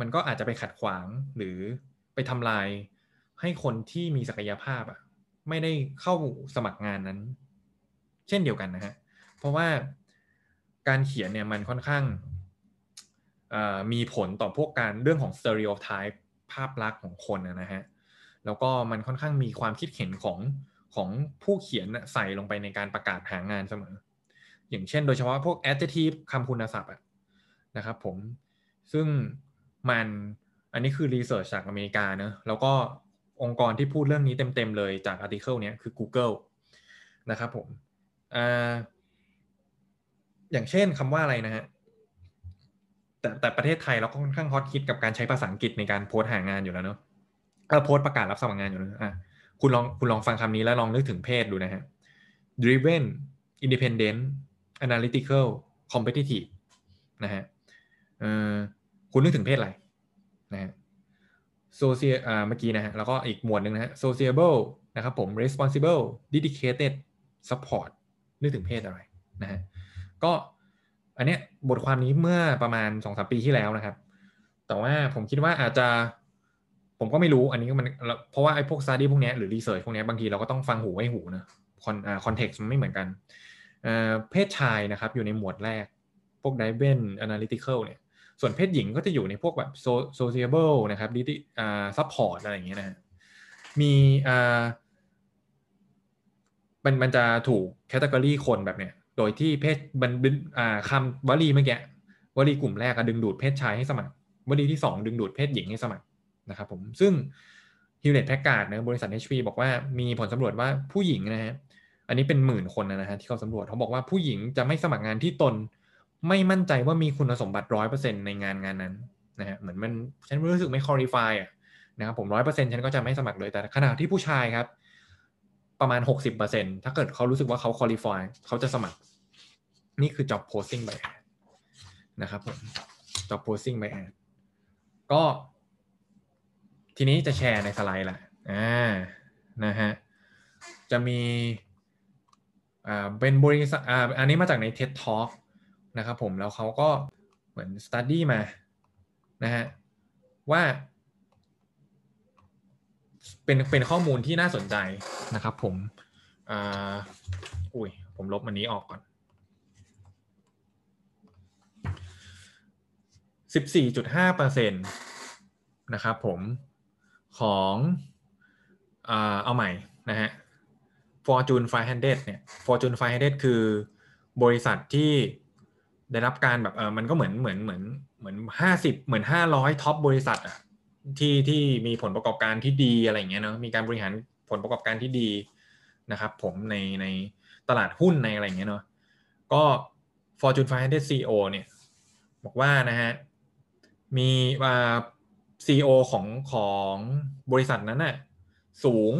มันก็อาจจะไปขัดขวางหรือไปทำลายให้คนที่มีศักยภาพอะไม่ได้เข้าสมัครงานนั้น เช่นเดียวกันนะฮะเพราะว่าการเขียนเนี่ยมันค่อนข้างมีผลต่อพวกการเรื่องของ stereotype ภาพลักษณ์ของคนนะฮะ แล้วก็มันค่อนข้างมีความคิดเห็นของ ของผู้เขียนใส่ลงไปในการประกาศหางานเสมอ อย่างเช่นโดยเฉพาะพวก adjective คำคุณศัพท์นะครับผมซึ่งมันอันนี้คือรีเสิร์ชจากอเมริกาเนะแล้วก็องค์กรที่พูดเรื่องนี้เต็มๆเลยจากอาร์ติเคิลนี้คือ Google นะครับผมออย่างเช่นคำว่าอะไรนะฮะแต่แต่ประเทศไทยเราก็ค่อนข้างฮอตคิดกับการใช้ภาษาอังกฤษในการโพสหางานอยู่แล้วเนาะเออโพสประกาศรับสมัครงานอยู่แล้วอะ คุณลองคุณลองฟังคำนี้แล้วลองนึกถึงเพศดูนะฮะ driven independent analytical competitive นะฮะคุณนึกถึงเพศอะไรนะฮะ social เมื่อกี้นะฮะ แล้วก็อีกหมวดหนึ่งนะฮะ sociable นะครับผม responsible dedicated support นึกถึงเพศอะไรนะฮะ ก็อันเนี้ยบทความนี้เมื่อประมาณสองสามปีที่แล้วนะครับ แต่ว่าผมคิดว่าอาจจะ ผมก็ไม่รู้อันนี้มันเพราะว่าไอ้พวกสต u ดี้พวกนี้หรือ research พวกนี้บางทีเราก็ต้องฟังหูไว้หูนะคอน context มันไม่เหมือนกันเอ่อเพศชายนะครับอยู่ในหมวดแรก พวก d i v e n analytical เนี่ยส่วนเพศหญิงก็จะอยู่ในพวกแบบ sociable นะครับดิอ่า support อะไรอย่างเงี้ยนะมีอ่ามันมันจะถูก category คนแบบเนี้ยโดยที่เพศมันอ่าคำวลีเมื่อกี้วลีกลุ่มแรกดึงดูดเพศชายให้สมัครวลีที่2ดึงดูดเพศหญิงให้สมัคร นะครับผมซึ่ง Hewlett Packard นะบริษัท HP บอกว่ามีผลสำรวจว่าผู้หญิงนะฮะอันนี้เป็นหมื่นคนนะฮะที่เขาสำรวจเขาบอกว่าผู้หญิงจะไม่สมัครงานที่ตน ไม่มั่นใจว่ามีคุณสมบัติร้อยเปอร์เซ็นในงานงานนั้นนะฮะเหมือนมันฉันรู้สึกไม่ qualify อะนะครับผมร้อยเปอร์เซ็นฉันก็จะไม่สมัครเลยแต่ขณะที่ผู้ชายครับ ประมาณหกสิบเปอร์เซ็นถ้าเกิดเขารู้สึกว่าเขาคอลี่ฟายเขาจะสมัคร นี่คือ job posting by ad นะครับผม job posting by ad ก็ ทีนี้จะแชร์ในสไลด์ละอ่านะฮะจะมีอ่าเป็นบริษัทอ่าอันนี้มาจากใน TED Talk นะครับผมแล้วเขาก็เหมือน study มานะฮะว่าเป็นเป็นข้อมูลที่น่าสนใจนะครับผมอ่าอุ้ยผมลบมันนี้ออกก่อน 14.5%นะครับผม ของเอาใหม่นะฮะ Fortune 500เนี่ย Fortune 500 คือบริษัทที่ได้รับการแบบเออมันก็เหมือนเหมือนเหมือนเหมือนห้าสิบเหมือนห้าร้อยท็อปบริษัทอะที่ที่มีผลประกอบการที่ดีอะไรเงี้ยเนาะมีการบริหารผลประกอบการที่ดีนะครับ ผมในในตลาดหุ้นในอะไรเงี้ยเนาะก็ Fortune 500 CEO เนี่ย บอกว่านะฮะมี อ่า CEO ของของบริษัทนั้นน่ะสูง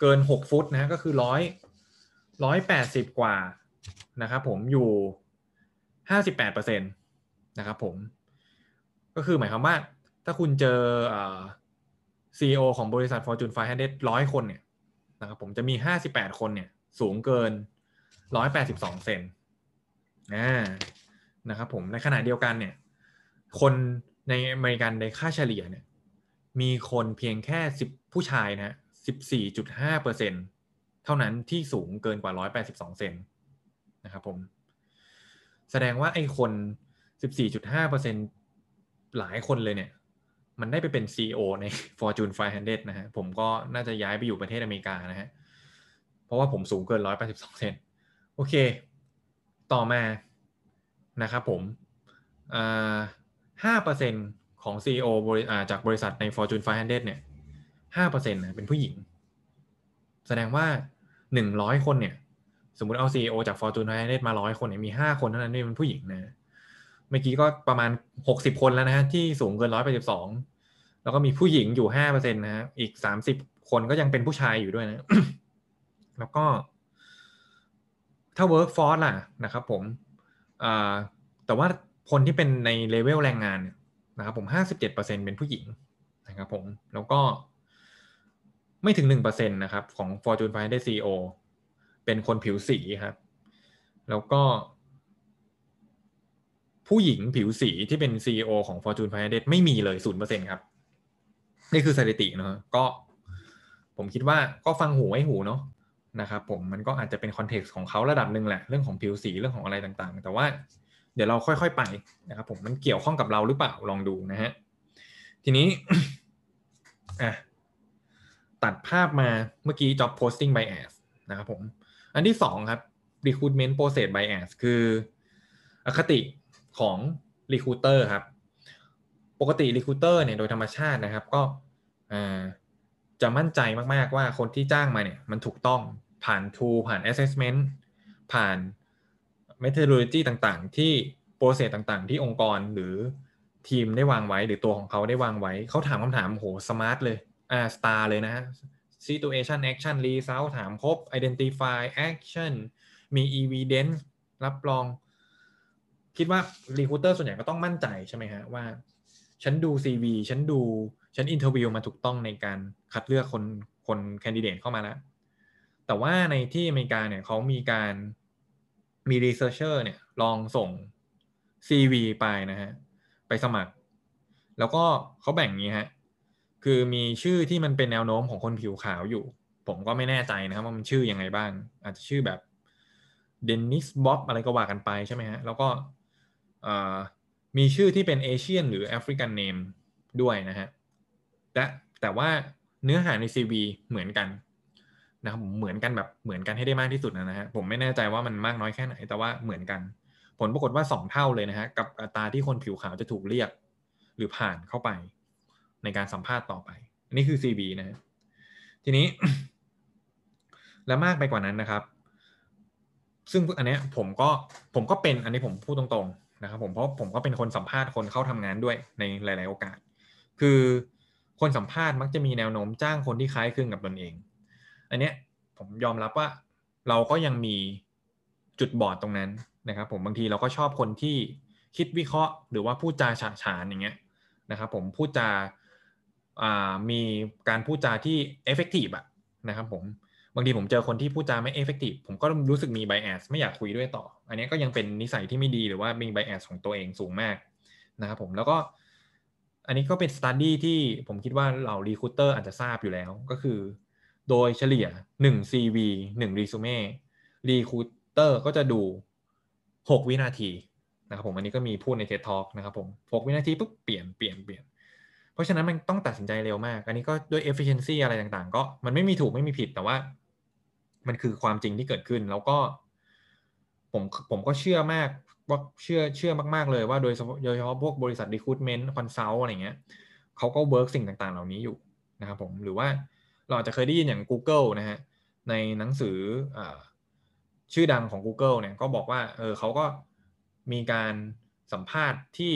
เกิน6ฟุตนะก็คือร้อยร้อยแปดสิบกว่านะครับผมอยู่ห้าสิบแปดเปอร์เซ็นตนะครับผม ก็คือหมายความว่า ถ้าคุณเจอซีอของบริษัท Fortune 500ร้อยคนเนี่ยนะครับผมจะมีห้าสิบแปดคนเนี่ยสูงเกินร้อยแปดสิบสองเซนนะครับผมในขณะเดียวกันเนี่ย คน ในอเมริกันในค่าเฉลี่ยเนี่ย มีคนเพียงแค่สิบผู้ชายนะสิบสี่จุดห้าเปอร์เซ็นเท่านั้นที่สูงเกินกว่าร้อยแปดสิบสองเซนนะครับผม แสดงว่าไอ้คน14.5%หลายคนเลยเนี่ย มันได้ไปเป็น CEO ใน Fortune 500 นะฮะ ผมก็น่าจะย้ายไปอยู่ประเทศอเมริกานะฮะ เพราะว่าผมสูงเกิน 182 เซนโอเค ต่อมานะครับผมห้า เปอร์เซ็นของ CEO บริจากบริษัทใน Fortune 500 เนี่ยห้าเปอร์เซ็นต์นะเป็นผู้หญิง แสดงว่าหนึ่งร้อยคนเนี่ย สมมติเอาซีอจาก Fortune 500 มาร้อยคนเนี่ยมีห้าคนเท่านั้นที่เป็นผู้หญิงนะ เมื่อกี้ก็ประมาณหกสิบคนแล้วนะฮะที่สูงเกินร้อยแปดสิบสองแล้วก็มีผู้หญิงอยู่ห้าเปอร์เซ็นต์นะฮะอีกสามสิบคนก็ยังเป็นผู้ชายอยู่ด้วยนะ แล้วก็ ถ้า workforce ล่ะนะครับผมแต่ว่า คนที่เป็นในเลเวลแรงงานนะครับผมห้าสิบเจ็ดเปอร์เซ็นเป็นผู้หญิงนะครับผมแล้วก็ไม่ถึงหนึ่งเปอร์เซ็นตนะครับ ของ Fortune 500 CEO เป็นคนผิวสีครับ แล้วก็ ผู้หญิงผิวสีที่เป็น CEO ของ Fortune 500ไม่มีเลยศูนย์เปอร์เซ็นครับ นี่คือสถิติเนาะก็ ผมคิดว่าก็ฟังหูไว้หูเนาะนะครับผมมันก็อาจจะเป็นคอนเท็กซ์ของเขาระดับหนึ่งแหละ เรื่องของผิวสีเรื่องของอะไรต่างๆ แต่ว่า เดี๋ยวเราค่อยๆไปนะครับผมมันเกี่ยวข้องกับเราหรือเปล่าลองดูนะฮะทีนี้อะตัดภาพมาเมื่อกี้ job posting bias นะครับผมอันที่สองครับ recruitment process bias คืออคติของ recruiter ครับ ปกติ recruiter เนี่ยโดยธรรมชาตินะครับ ก็จะมั่นใจมากๆว่าคนที่จ้างมาเนี่ยมันถูกต้องผ่าน tool ผ่าน assessment ผ่าน methodology ต่างๆ ที่ process ต่างๆ ที่องค์กรหรือทีมได้วางไว้หรือตัวของเขาได้วางไว้ เขาถามคำถามโห smart เลยอ่า STAR เลยนะฮะ situation action result ถามครบ identify action มี evidence รับรอง คิดว่า recruiter ส่วนใหญ่ก็ต้องมั่นใจใช่ไหมฮะว่า ฉันดู CV ฉันดู ฉัน interview มาถูกต้องในการคัดเลือกคนคน candidate เข้ามาแล้ว แต่ว่าในที่อเมริกาเนี่ยเขามีการ มี researcher เนี่ยลองส่ง CV ไปนะฮะ ไปสมัคร แล้วก็เขาแบ่งนี้ฮะ คือมีชื่อที่มันเป็นแนวโน้มของคนผิวขาวอยู่ ผมก็ไม่แน่ใจนะครับว่ามันชื่อยังไงบ้าง อาจจะชื่อแบบ Dennis Bob อะไรก็ว่ากันไปใช่ไหมฮะ แล้วก็มีชื่อที่เป็น Asian หรือ African nameด้วยนะฮะแต่แต่ว่าเนื้อหาใน CV เหมือนกัน นะครับเหมือนกันแบบเหมือนกันให้ได้มากที่สุดนะฮะผมไม่แน่ใจว่ามันมากน้อยแค่ไหน แต่ว่าเหมือนกัน ผลปรากฏว่าสองเท่าเลยนะฮะกับอัตราที่คนผิวขาวจะถูกเรียก หรือผ่านเข้าไป ในการสัมภาษณ์ต่อไป อันนี้คือ CV นะฮะทีนี้ และมากไปกว่านั้นนะครับ ซึ่งอันนี้ผมก็ผมก็เป็นอันนี้ผมพูดตรงๆนะครับ ผมเพราะผมก็เป็นคนสัมภาษณ์คนเข้าทำงานด้วยในหลาย ๆ โอกาส คือคนสัมภาษณ์มักจะมีแนวโน้มจ้างคนที่คล้ายคลึงกับตนเอง อันเนี้ยผมยอมรับว่าเราก็ยังมีจุดบอดตรงนั้นนะครับผมบางทีเราก็ชอบคนที่คิดวิเคราะห์ หรือว่าพูดจาฉาฉานอย่างเงี้ยนะครับผมพูดจามีการพูดจาที่ effective อะนะครับผมบางทีผมเจอคนที่พูดจาไม่ effective ผมก็รู้สึกมี bias ไม่อยากคุยด้วยต่อ อันนี้ก็ยังเป็นนิสัยที่ไม่ดีหรือว่ามี bias ของตัวเองสูงมากนะครับผมแล้วก็อันนี้ก็เป็น study ที่ผมคิดว่าเหล่า recruiter อาจจะทราบอยู่แล้วก็คือ โดยเฉลี่ย 1 CV 1 resume recruiter ก็จะดู 6 วินาทีนะครับผมอันนี้ก็มีพูดในเท d Talk นะครับผม 6 วินาทีปุ๊บเปลี่ยนเปลี่ยนเปลี่ยนเพราะฉะนั้นมันต้องตัดสินใจเร็วมาก อันนี้ก็ด้วย efficiency อะไรต่างๆ ก็มันไม่มีถูกไม่มีผิดแต่ว่า มันคือความจริงที่เกิดขึ้นแล้วก็ ผมผมก็เชื่อมากว่าเชื่อเชื่อมากๆเลยว่าโดยโดยเฉพาะพวกบริษัท recruitment consult อะไรเงี้ยเขาก็ work สิ่งต่างๆ เหล่านี้อยู่นะครับผมหรือว่า เราอาจจะเคยได้ยินอย่าง Google นะฮะในหนังสืออชื่อดังของ Google เนี่ยก็บอกว่าเออเขาก็มีการสัมภาษณ์ที่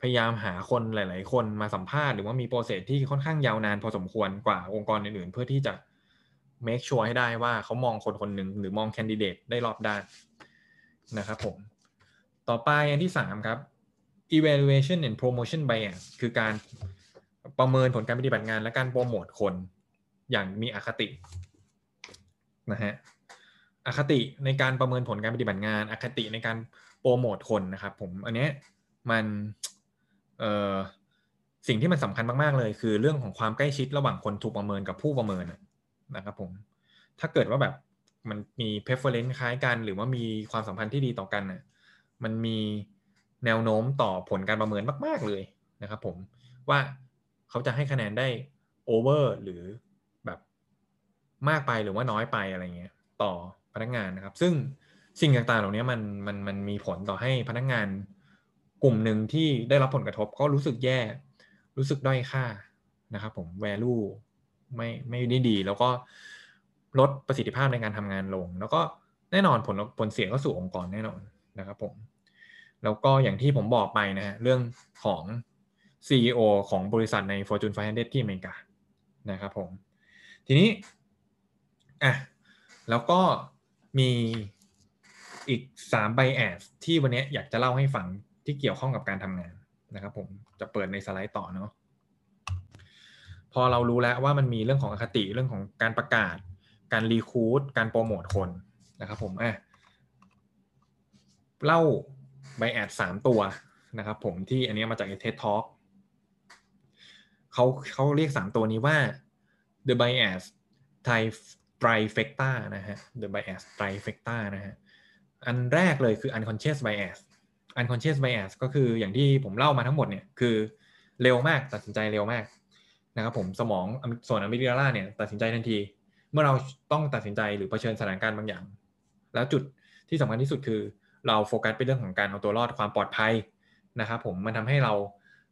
พยายามหาคนหลาย ๆ คนมาสัมภาษณ์หรือว่ามีโปรเซสที่ค่อนข้างยาวนานพอสมควรกว่าองค์กรอื่น ๆ เพื่อที่จะ make sure ให้ได้ว่าเขามองคนคนหนึ่งหรือมองแคนดิเดตได้รอบด้านนะครับผม ต่อไปอันที่ 3 ครับ evaluation and promotion bias คือการประเมินผลการปฏิบัติงานและการโปรโมทคน อย่างมีอคตินะฮะอคติในการประเมินผลการปฏิบัติงาน อคติในการโปรโมทคนนะครับผมอันนี้มันเอ่อสิ่งที่มันสำคัญมากๆเลย คือเรื่องของความใกล้ชิดระหว่างคนถูกประเมินกับผู้ประเมินนะครับผมถ้าเกิดว่าแบบมันมี preference คล้ายกันหรือว่ามีความสัมพันธ์ที่ดีต่อกันน่ะมันมีแนวโน้มต่อผลการประเมินมาก ๆเลยนะครับผมว่าเขาจะให้คะแนนได้โอเวอร์หรือ มากไปหรือว่าน้อยไปอะไรเงี้ย ต่อพนักงานนะครับ ซึ่งสิ่งต่างๆ เหล่านี้มันมันมันมีผลต่อให้พนักงานกลุ่มหนึ่งที่ได้รับผลกระทบก็รู้สึกแย่ รู้สึกด้อยค่านะครับผม value ไม่ไม่ได้ดี แล้วก็ลดประสิทธิภาพในการทำงานลง แล้วก็แน่นอนผลผลเสียก็สู่องค์กรแน่นอนนะครับผมแล้วก็อย่างที่ผมบอกไปนะฮะเรื่องของ CEO ของบริษัทใน Fortune 500 ที่อเมริกานะครับผม ทีนี้ อะแล้วก็มีอีก3 bias ที่วันนี้อยากจะเล่าให้ฟังที่เกี่ยวข้องกับการทำงานนะครับผมจะเปิดในสไลด์ต่อเนาะพอเรารู้แล้วว่ามันมีเรื่องของอคติเรื่องของการประกาศ การ recruit การโปรโมทคนนะครับผมอะเล่า bias สามตัวนะครับผมที่อันนี้มาจาก TED Talk เขาเขาเรียกสามตัวนี้ว่า the bias trifecta นะฮะ the bias trifecta นะฮะ อันแรกเลยคือ unconscious bias unconscious bias ก็คืออย่างที่ผมเล่ามาทั้งหมดเนี่ยคือเร็วมากตัดสินใจเร็วมากนะครับผมสมองส่วนอะมิกดาลาเนี่ยตัดสินใจทันที เมื่อเราต้องตัดสินใจหรือเผชิญสถานการณ์บางอย่าง แล้วจุดที่สำคัญที่สุดคือเราโฟกัสไปเรื่องของการเอาตัวรอดความปลอดภัยนะครับผมมันทำให้เรา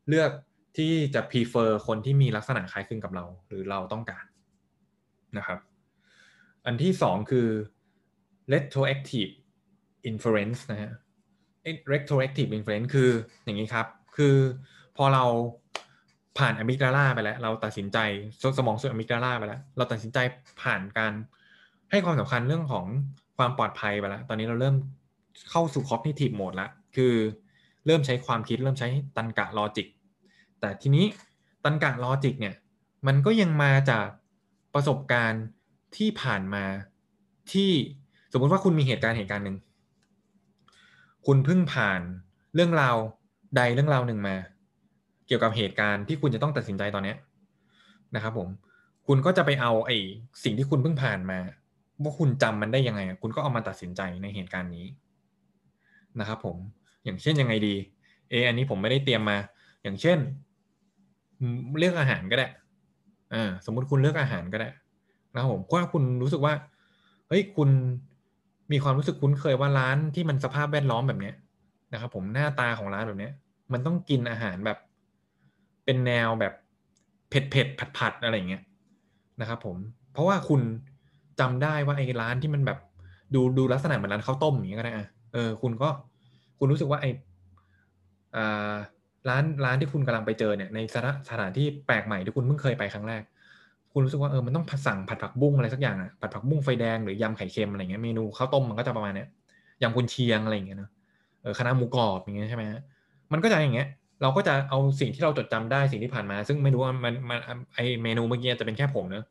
เลือกที่จะ prefer คนที่มีลักษณะคล้ายคลึงกับเรา หรือเราต้องการนะครับ อันที่สองคือ retroactive inference นะฮะ retroactive inference คืออย่างนี้ครับ คือพอเราผ่านอะมิกดาลาไปแล้ว เราตัดสินใจสมองส่วนอะมิกดาลาไปแล้ว เราตัดสินใจผ่านการให้ความสำคัญเรื่องของความปลอดภัยไปแล้ว ตอนนี้เราเริ่มเข้าสู่ cognitive mode แล้วคือเริ่มใช้ความคิดเริ่มใช้ตรรกะ logic แต่ทีนี้ตรรกะ logic เนี่ย มันก็ยังมาจากประสบการณ์ ที่ผ่านมาที่สมมุติว่าคุณมีเหตุการณ์เหตุการณ์หนึ่งคุณเพิ่งผ่านเรื่องราวใดเรื่องราวหนึ่งมา เกี่ยวกับเหตุการณ์ที่คุณจะต้องตัดสินใจตอนนี้นะครับผมคุณก็จะไปเอาไอ้สิ่งที่คุณเพิ่งผ่านมาว่าคุณจำมันได้ยังไง คุณก็เอามาตัดสินใจในเหตุการณ์นี้นะครับผมอย่างเช่นยังไงดี เอ อันนี้ผมไม่ได้เตรียมมา อย่างเช่น เลือกอาหารก็ได้อ่าสมมุติคุณเลือกอาหารก็ได้ นะครับผมว่าคุณรู้สึกว่าเฮ้ยคุณมีความรู้สึกคุ้นเคยว่าร้านที่มันสภาพแวดล้อมแบบเนี้ยนะครับ ผมหน้าตาของร้านแบบเนี้ย มันต้องกินอาหารแบบ เป็นแนวแบบเผ็ดเผ็ดผัดผัดอะไรเงี้ยนะครับ ผม เพราะว่าคุณจำได้ว่าไอ้ร้านที่มันแบบ ดูดูลักษณะเหมือนร้านข้าวต้มอย่างเงี้ยก็ได้อะเออ คุณก็คุณรู้สึกว่าไอ้อ่าร้านร้านที่คุณกำลังไปเจอเนี่ยในสถานที่แปลกใหม่ที่คุณเพิ่งเคยไปครั้งแรก คุณรู้สึกว่าเออมันต้องสั่งผัดผักบุ้งอะไรสักอย่างอะผัดผักบุ้งไฟแดงหรือยำไข่เค็มอะไรเงี้ยเมนูข้าวต้มมันก็จะประมาณเนี้ยยำกุนเชียงอะไรอย่างเงี้ยเนาะเออคณะหมูกรอบอย่างเงี้ยใช่ไหมฮะมันก็จะอย่างเงี้ย เราก็จะเอาสิ่งที่เราจดจำได้สิ่งที่ผ่านมา ซึ่งไม่รู้ว่ามันมันไอเมนูเมื่อกี้จะเป็นแค่ผมเนอะ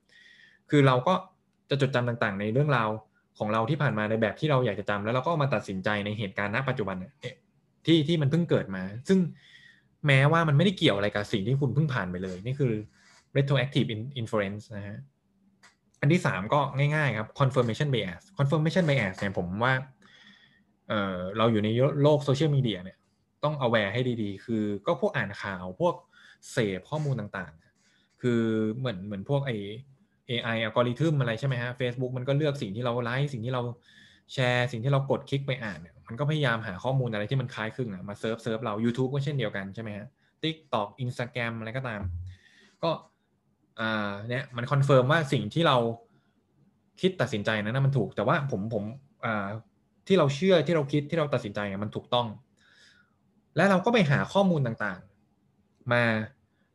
คือเราก็จะจดจำต่างๆ ในเรื่องราวของเราที่ผ่านมาในแบบที่เราอยากจะจำแล้วเราก็มาตัดสินใจในเหตุการณ์ณปัจจุบันเนี่ยที่ที่มันเพิ่งเกิดมา ซึ่งแม้ว่ามันไม่ได้เกี่ยวอะไรกับสิ่งที่คุณเพิ่งผ่านไปเลย นี่คือ retroactive inference นะฮะอันที่สามก็ง่ายๆครับ confirmation bias confirmation bias เนี่ยผมว่าเออเราอยู่ในโลกโซเชียลมีเดียเนี่ยต้อง aware ให้ดีๆ คือก็พวกอ่านข่าวพวกเสพข้อมูลต่างๆ คือเหมือนเหมือนพวกไอ AI อัลกอริทึมอะไรใช่ไหมฮะ Facebook มันก็เลือกสิ่งที่เราไลค์สิ่งที่เราแชร์สิ่งที่เรากดคลิกไปอ่านเนี่ยมันก็พยายามหาข้อมูลอะไรที่มันคล้ายคลึงอะมา serve serve เรา YouTube ก็เช่นเดียวกันใช่ไหมฮะ TikTok Instagram อะไรก็ตาม ก็ อ่าเนี่ยมัน confirm ว่าสิ่งที่เราคิดตัดสินใจนั้นมันถูก แต่ว่าผมผมอ่าที่เราเชื่อที่เราคิดที่เราตัดสินใจมันถูกต้อง และเราก็ไปหาข้อมูลต่างๆ มา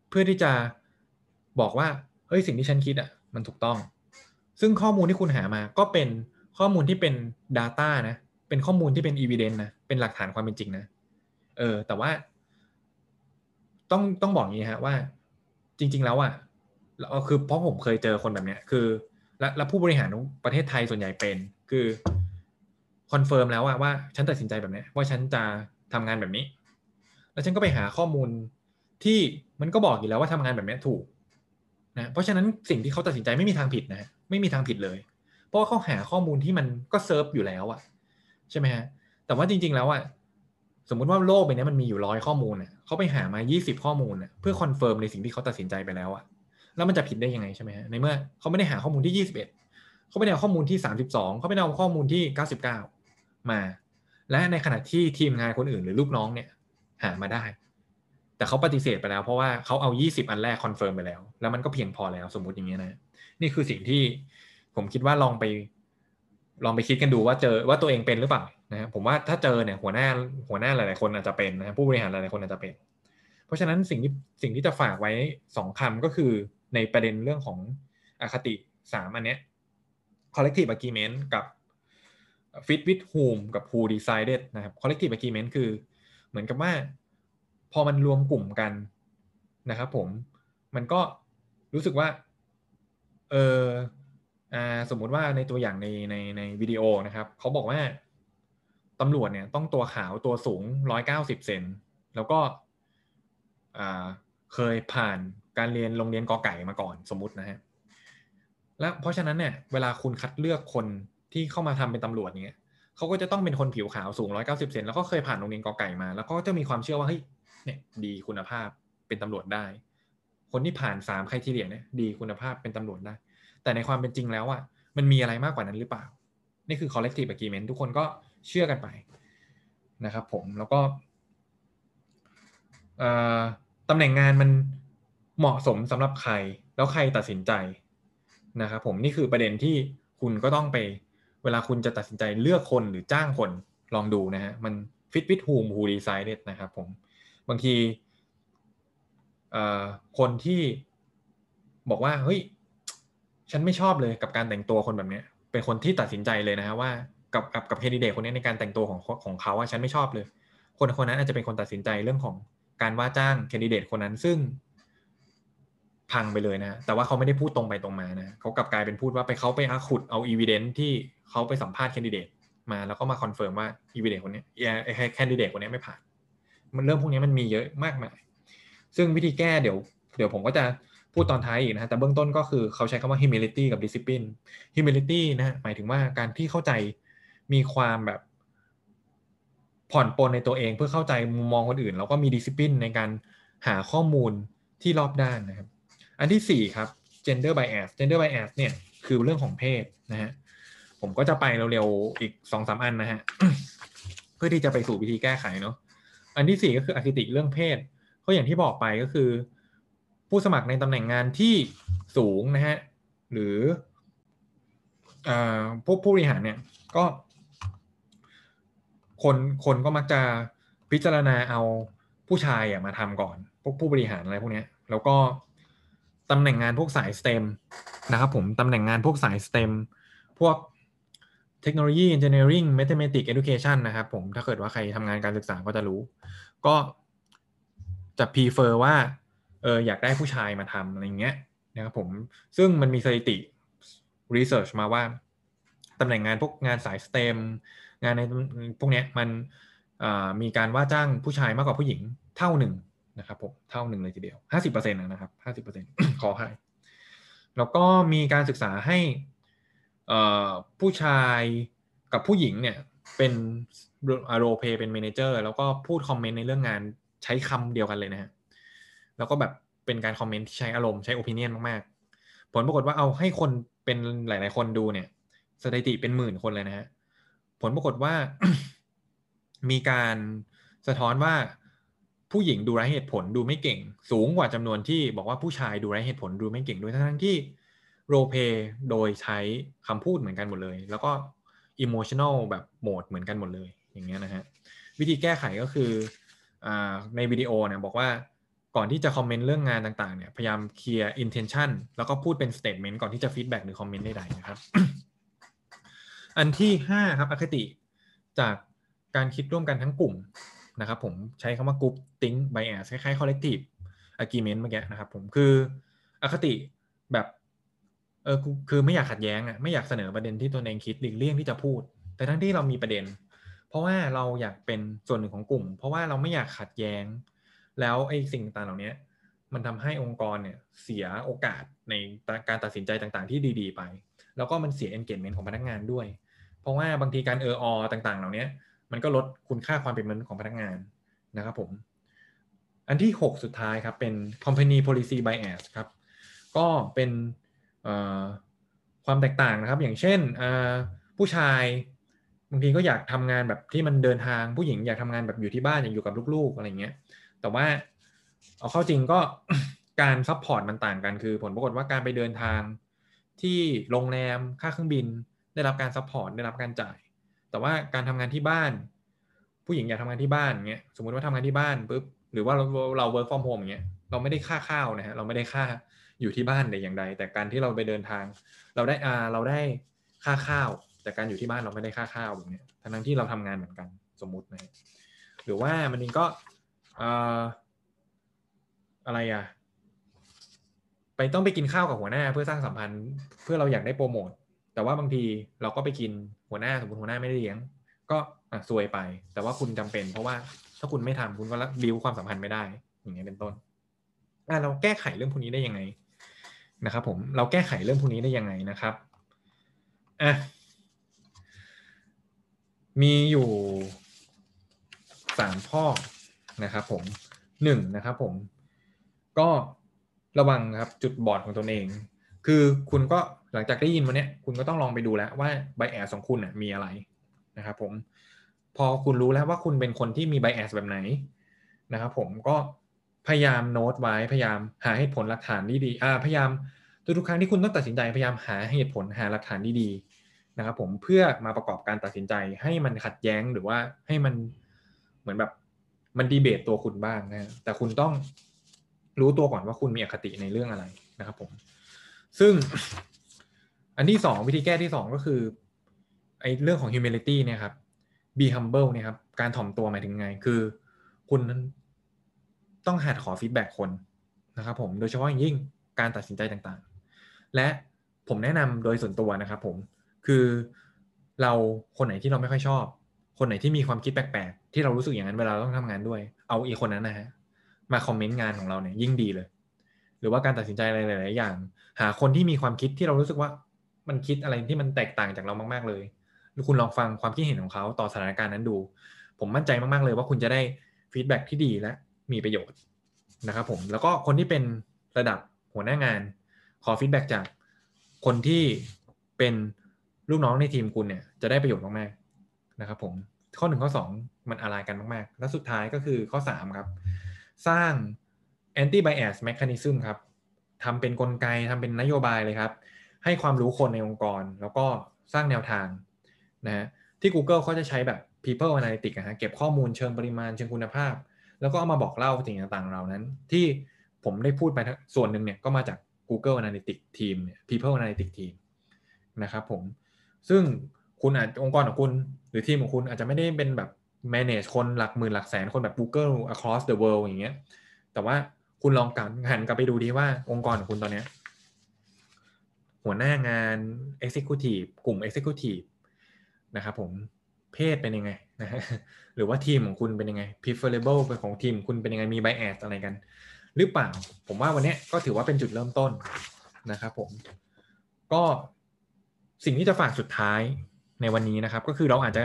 เพื่อที่จะบอกว่าเฮ้ยสิ่งที่ฉันคิดอะมันถูกต้อง ซึ่งข้อมูลที่คุณหามาก็เป็นข้อมูลที่เป็น Data นะเป็นข้อมูลที่เป็น Evidence นะเป็นหลักฐานความเป็นจริงนะเออแต่ว่า ต้องต้องบอกงี้ฮะว่า จริง ๆ แล้วอะ แล้วคือเพราะผมเคยเจอคนแบบเนี้ยคือ และและผู้บริหารประเทศไทยส่วนใหญ่เป็น คือ confirm แล้วว่าฉันตัดสินใจแบบนี้ว่าฉันจะทำงานแบบนี้ แล้วฉันก็ไปหาข้อมูลที่มันก็บอกอยู่แล้วว่าทำงานแบบนี้ถูกนะเพราะฉะนั้นสิ่งที่เขาตัดสินใจไม่มีทางผิดนะไม่มีทางผิดเลย เพราะว่าเขาหาข้อมูลที่มันก็เซิร์ฟอยู่แล้วอะใช่ไหมฮะแต่ว่าจริง ๆ แล้วอะสมมุติว่าโลกใบนี้มันมีอยู่ร้อยข้อมูลเนี่ยเขาไปหามา 20 ข้อมูลเนี่ยเพื่อ confirm ในสิ่งที่เขาตัดสินใจไปแล้วอะ แล้วมันจะผิดได้ยังไงใช่ไหมฮะในเมื่อเขาไม่ได้หาข้อมูลที่ 21 เขาไม่ได้เอาข้อมูลที่ 32 เขาไม่ได้เอาข้อมูลที่ 99 มา และในขณะที่ทีมงานคนอื่นหรือลูกน้องเนี่ยหามาได้ แต่เขาปฏิเสธไปแล้ว เพราะว่าเขาเอา 20 อันแรก confirm ไปแล้ว แล้วมันก็เพียงพอแล้วสมมุติอย่างเงี้ยนะนี่คือสิ่งที่ผมคิดว่าลองไป ลองไปคิดกันดูว่าเจอว่าตัวเองเป็นหรือเปล่านะผมว่าถ้าเจอเนี่ยหัวหน้าหัวหน้าหลายๆคนอาจจะเป็นนะผู้บริหารหลายๆคนอาจจะเป็น เพราะฉะนั้นสิ่งที่สิ่งที่จะฝากไว้สองคำก็คือ ในประเด็นเรื่องของอคติสามอันเนี้ย collective agreement กับ fit with whom กับ who decided นะครับ collective agreement คือเหมือนกับว่า พอมันรวมกลุ่มกันนะครับผมมันก็รู้สึกว่าเอออ่าสมมุติว่าในตัวอย่างในในในวิดีโอนะครับเขาบอกว่าตำรวจเนี่ยต้องตัวขาวตัวสูงร้อยเก้าสิบเซนแล้วก็เคยผ่าน การเรียนโรงเรียนกอไก่มาก่อนสมมตินะฮะและเพราะฉะนั้นเนี่ยเวลาคุณคัดเลือกคนที่เข้ามาทำเป็นตำรวจเนี่ยเขาก็จะต้องเป็นคนผิวขาวสูงร้อยเก้าสิบเซนแล้วก็เคยผ่านโรงเรียนกอไก่มา แล้วก็จะมีความเชื่อว่าเฮ้ยเนี่ยดีคุณภาพเป็นตำรวจได้ คนที่ผ่านสามใครที่เรียนเนี่ยดีคุณภาพเป็นตำรวจได้ แต่ในความเป็นจริงแล้วอะมันมีอะไรมากกว่านั้นหรือเปล่า นี่คือ collective agreement ทุกคนก็เชื่อกันไปนะครับผมแล้วก็ตำแหน่งงานมัน เหมาะสมสำหรับใครแล้วใครตัดสินใจนะครับผมนี่คือประเด็นที่คุณก็ต้องไป เวลาคุณจะตัดสินใจเลือกคนหรือจ้างคนลองดูนะฮะมัน fit with whom who decided นะครับผมบางทีคนที่บอกว่าเฮ้ยฉันไม่ชอบเลยกับการแต่งตัวคนแบบนี้เป็นคนที่ตัดสินใจเลยนะฮะว่ากับกับกับเฮดิเดตคนนี้ในการแต่งตัวของของเขาว่าฉันไม่ชอบเลย คนคนนั้นอาจจะเป็นคนตัดสินใจเรื่องของการว่าจ้างแคนดิเดตคนนั้นซึ่ง พังไปเลยนะแต่ว่าเขาไม่ได้พูดตรงไปตรงมานะเขากลับกลายเป็นพูดว่าไปเขาไปขุดเอาอีเวนท์ที่เขาไปสัมภาษณ์ candidate มาแล้วก็มา confirm ว่าอีเวนท์คนนี้ candidate คนนี้ไม่ผ่าน มันเรื่องพวกนี้มันมีเยอะมากมายซึ่งวิธีแก้เดี๋ยว เดี๋ยวผมก็จะพูดตอนท้ายอีกนะฮะแต่เบื้องต้นก็คือเขาใช้คำว่า humility กับ discipline humility นะฮะหมายถึงว่าการที่เข้าใจมีความแบบผ่อนปลนในตัวเองเพื่อเข้าใจมุมมองคนอื่น แล้วก็มี discipline ในการหาข้อมูลที่รอบด้านนะครับ อันที่สี่ครับ gender bias gender bias เนี่ยคือเรื่องของเพศนะฮะผมก็จะไปเร็วๆอีกสองสามอันนะฮะเพื่อที่จะไปสู่วิธีแก้ไขเนาะอันที่สี่ก็คืออคติเรื่องเพศก็อย่างที่บอกไปก็คือ ผู้สมัครในตำแหน่งงานที่สูงนะฮะหรือผู้ผู้บริหารเนี่ยก็ คนคนก็มักจะพิจารณาเอาผู้ชายอะมาทำก่อน พวกผู้บริหารอะไรพวกนี้แล้วก็ ตำแหน่งงานพวกสาย STEM นะครับผมตำแหน่งงานพวกสาย STEM พวกเทคโนโลยี Engineering Mathematics Education นะครับผมถ้าเกิดว่าใครทำงานการศึกษาก็จะรู้ ก็จะ prefer ว่าเอออยากได้ผู้ชายมาทำอะไรเงี้ยนะครับผมซึ่งมันมีสถิติ research มาว่าตำแหน่งงานพวกงานสาย STEM งานในพวกเนี้ยมันมีการว่าจ้างผู้ชายมากกว่าผู้หญิงเท่าหนึ่ง นะครับผมเท่าหนึ่งเลยทีเดียวห้าสิบเปอร์เซ็นต์นะครับห้าสิบเปอร์เซ็นต์ขอให้แล้วก็มีการศึกษาให้ผู้ชายกับผู้หญิงเนี่ยเป็น role play เป็น manager แล้วก็พูดคอมเมนต์ในเรื่องงานใช้คำเดียวกันเลยนะฮะแล้วก็แบบเป็นการคอมเมนต์ที่ใช้อารมณ์ใช้ opinion มากๆ ผลปรากฏว่าเอาให้คนเป็นหลาย ๆ คนดูเนี่ยสถิติเป็นหมื่นคนเลยนะฮะผลปรากฏว่ามีการสะท้อนว่า ผู้หญิงดูไร้เหตุผลดูไม่เก่ง สูงกว่าจำนวนที่บอกว่าผู้ชายดูไร้เหตุผลดูไม่เก่งด้วยทั้งที่ role play โดยใช้คำพูดเหมือนกันหมดเลย แล้วก็ emotional แบบโหมดเหมือนกันหมดเลย อย่างเงี้ยนะฮะวิธีแก้ไขก็คืออในวิดีโอเนี่ยบอกว่าก่อนที่จะคอมเมนต์เรื่องงานต่างๆเนี่ยพยายามเคลียร์ intentionแล้วก็พูดเป็น statement ก่อนที่จะ feedback หรือคอมเมนต์ใดๆนะครับ อันที่ 5 ครับอคติจากการคิดร่วมกันทั้งกลุ่ม นะครับผมใช้คำว่า group think bias คล้ายๆ collective agreement เมื่อกี้นะครับผมคืออคติแบบเออคือไม่อยากขัดแย้งอะไม่อยากเสนอประเด็นที่ตัวเองคิดหลีกเลี่ยงที่จะพูด แต่ทั้งที่เรามีประเด็น เพราะว่าเราอยากเป็นส่วนหนึ่งของกลุ่ม เพราะว่าเราไม่อยากขัดแย้ง แล้วไอ้สิ่งต่างเหล่านี้มันทำให้องค์กรเนี่ยเสียโอกาสในการตัดสินใจต่างๆ ที่ดี ๆ ไป แล้วก็มันเสีย engagement ของพนักงานด้วย เพราะว่าบางทีการเอออต่างๆ เหล่านี้ มันก็ลดคุณค่าความเป็นมนุษย์ของพนักงานนะครับผม อันที่ 6 สุดท้ายครับ เป็น company policy bias ครับ ก็เป็นความแตกต่างนะครับ อย่างเช่นผู้ชายบางทีก็อยากทำงานแบบที่มันเดินทางผู้หญิงอยากทำงานแบบอยู่ที่บ้านอยากอยู่กับลูกๆอะไรเงี้ย แต่ว่าเอาเข้าจริงก็การ support มันต่างกันคือ ผลปรากฏว่าการไปเดินทางที่โรงแรมค่าเครื่องบิน ได้รับการ support ได้รับการจ่าย แต่ว่าการทำงานที่บ้าน ผู้หญิงอยากทำงานที่บ้านเงี้ยสมมติว่าทำงานที่บ้านปุ๊บหรือว่าเราเรา work from home อย่างเงี้ยเราไม่ได้ค่าข้าวนะฮะเราไม่ได้ค่าอยู่ที่บ้านแต่อย่างใด แต่การที่เราไปเดินทาง เราได้อ่าเราได้ค่าข้าว แต่การอยู่ที่บ้านเราไม่ได้ค่าข้าวอย่างเงี้ยทั้งที่เราทำงานเหมือนกันสมมุตินะหรือว่ามันนี้ก็อ่าอะไรอะไปต้องไปกินข้าวกับหัวหน้าเพื่อสร้างสัมพันธ์ เพื่อเราอยากได้โปรโมทแต่ว่าบางทีเราก็ไปกิน หัวหน้าสมมติหัวหน้าไม่ได้เลี้ยง ก็อะซวยไป แต่ว่าคุณจำเป็น เพราะว่าถ้าคุณไม่ทำคุณก็บิวความสัมพันธ์ไม่ได้ อย่างเงี้ยเป็นต้นอะเราแก้ไขเรื่องพวกนี้ได้ยังไงนะครับ ผมเราแก้ไขเรื่องพวกนี้ได้ยังไงนะครับอะมีอยู่สามข้อนะครับ ผมหนึ่งนะครับ ผม ก็ระวังครับจุดบอดของตนเอง คือคุณก็หลังจากได้ยินวันนี้คุณก็ต้องลองไปดูแล้วว่าไบแอสของคุณมีอะไรนะครับผมพอคุณรู้แล้วว่าคุณเป็นคนที่มีไบแอสแบบไหนนะครับผมก็พยายามโน้ตไว้พยายามหาเหตุผลหลักฐานดีๆอ่าพยายามทุกๆครั้งที่คุณต้องตัดสินใจพยายามหาเหตุผลหาหลักฐานดีๆนะครับผมเพื่อมาประกอบการตัดสินใจให้มันขัดแย้งหรือว่าให้มันเหมือนแบบมันดีเบตตัวคุณบ้างนะแต่คุณต้องรู้ตัวก่อนว่าคุณมีอคติในเรื่องอะไรนะครับผม ซึ่งอันที่สองวิธีแก้ที่สองก็คือไอ้เรื่องของ humility เนี่ยครับ be humble เนี่ยครับการถ่อมตัวหมายถึงไง คือคุณต้องหัดขอฟีดแบ็กคนนะครับผมโดยเฉพาะอย่างยิ่งการตัดสินใจต่างๆ และผมแนะนำโดยส่วนตัวนะครับผมคือเราคนไหนที่เราไม่ค่อยชอบ คนไหนที่มีความคิดแปลกๆ ที่เรารู้สึกอย่างนั้นเวลาต้องทำงานด้วย เอาอีคนนั้นนะฮะมาคอมเมนต์งานของเราเนี่ยยิ่งดีเลย หรือว่าการตัดสินใจอะไรหลาย ๆ อย่าง หาคนที่มีความคิดที่เรารู้สึกว่ามันคิดอะไรที่มันแตกต่างจากเรามาก ๆ เลยคุณลองฟังความคิดเห็นของเขาต่อสถานการณ์นั้นดู ผมมั่นใจมาก ๆ เลยว่าคุณจะได้ฟีดแบ็ที่ดีและมีประโยชน์นะครับผมแล้วก็คนที่เป็นระดับหัวหน้างาน ขอฟีดแบ็จากคนที่เป็นลูกน้องในทีมคุณเนี่ยจะได้ประโยชน์มากๆนะครับผมข้อหนึ่งข้อสองมันอะไรกันมาก ๆ และสุดท้ายก็คือข้อสามครับ สร้าง anti bias mechanism ครับทำเป็นนกลไกทำเป็นนโยบายเลยครับ ให้ความรู้คนในองค์กร แล้วก็สร้างแนวทางนะฮะที่ Google เขาจะใช้แบบ people analytics นะฮะเก็บข้อมูลเชิงปริมาณเชิงคุณภาพ แล้วก็เอามาบอกเล่าสิ่งต่างๆ เหล่านั้น ที่ผมได้พูดไปส่วนหนึ่งเนี่ยก็มาจาก Google Analytics Team เนี่ย People Analytics Team นะครับผม ซึ่งคุณอาจองค์กรของคุณ หรือทีมของคุณอาจจะไม่ได้เป็นแบบ manage คนหลักหมื่นหลักแสนคนแบบ Google across the world อย่างเงี้ย แต่ว่า คุณลองกันหันกลับไปดูดีว่าองค์กรของคุณตอนนี้หัวหน้างาน Executive กลุ่ม Executive นะครับผมเพศเป็นยังไงนะหรือว่าทีมของคุณเป็นยังไง preferable เป็นของทีมคุณเป็นยังไงมี bias อะไรกัน หรือเปล่า ผมว่าวันนี้ก็ถือว่าเป็นจุดเริ่มต้นนะครับผมก็สิ่งที่จะฝากสุดท้ายในวันนี้นะครับ ก็คือเราอาจจะ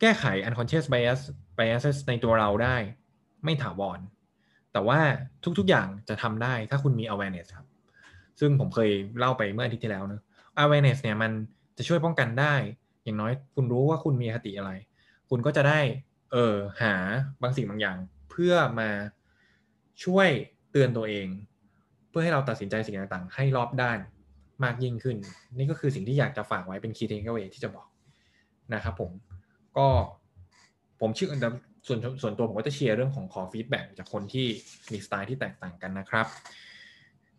แก้ไข unconscious bias biases ในตัวเราได้ ไม่ถาวร แต่ว่าทุกๆอย่างจะทำได้ถ้าคุณมี awareness ครับ ซึ่งผมเคยเล่าไปเมื่ออาทิตย์ที่แล้วนะ awareness เนี่ยมันจะช่วยป้องกันได้ อย่างน้อยคุณรู้ว่าคุณมีคติอะไร คุณก็จะได้เออหาบางสิ่งบางอย่าง เพื่อมาช่วยเตือนตัวเอง เพื่อให้เราตัดสินใจสิ่งต่างๆ ให้รอบด้านมากยิ่งขึ้น นี่ก็คือสิ่งที่อยากจะฝากไว้เป็น key takeaway ที่จะบอกนะครับผมก็ผมชื่อ ส่วนส่วนตัวผมก็จะเชียร์เรื่องของขอฟีดแบ็จากคนที่มีสไตล์ที่แตกต่างกันนะครับ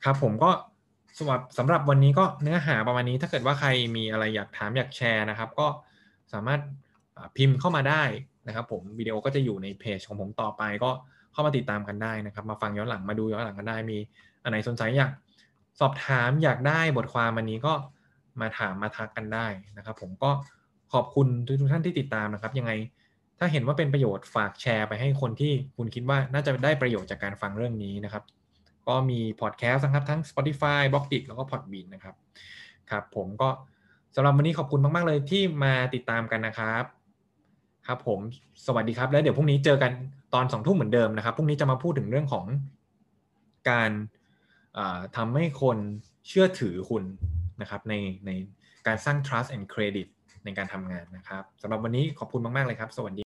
ครับผมก็สำหรับสำหรับวันนี้ก็เนื้อหาประมาณนี้ถ้าเกิดว่าใครมีอะไรอยากถามอยากแชร์นะครับ ก็สามารถพิมพ์เข้ามาได้นะครับ ผมวิดีโอก็จะอยู่ในเพจของผมต่อไป ก็เข้ามาติดตามกันได้นะครับ มาฟังย้อนหลังมาดูย้อนหลังกันได้มีอันไหนสนใจอยากสอบถามอยากได้บทความวันนี้ก็มาถามมาทักกันได้นะครับ ผมก็ขอบคุณทุกท่านที่ติดตามนะครับ ยังไง ถ้าเห็นว่าเป็นประโยชน์ฝากแชร์ไปให้คนที่คุณคิดว่าน่าจะได้ประโยชน์จากการฟังเรื่องนี้นะครับ ก็มีพอดแคสต์นะครับทั้ง Spotify b ล็อกดิแล้วก็ Podbean นะครับครับ ผมก็สำหรับวันนี้ขอบคุณมาก ๆ เลยที่มาติดตามกันนะครับ ครับผมสวัสดีครับ แล้วเดี๋ยวพรุ่งนี้เจอกันตอนสองทุ่มเหมือนเดิมนะครับพรุ่งนี้จะมาพูดถึงเรื่องของการทำให้คนเชื่อถือคุณนะครับ ในในการสร้าง trust and credit ในการทำงานนะครับสำหรับวันนี้ขอบคุณมาก ๆ เลยครับ สวัสดี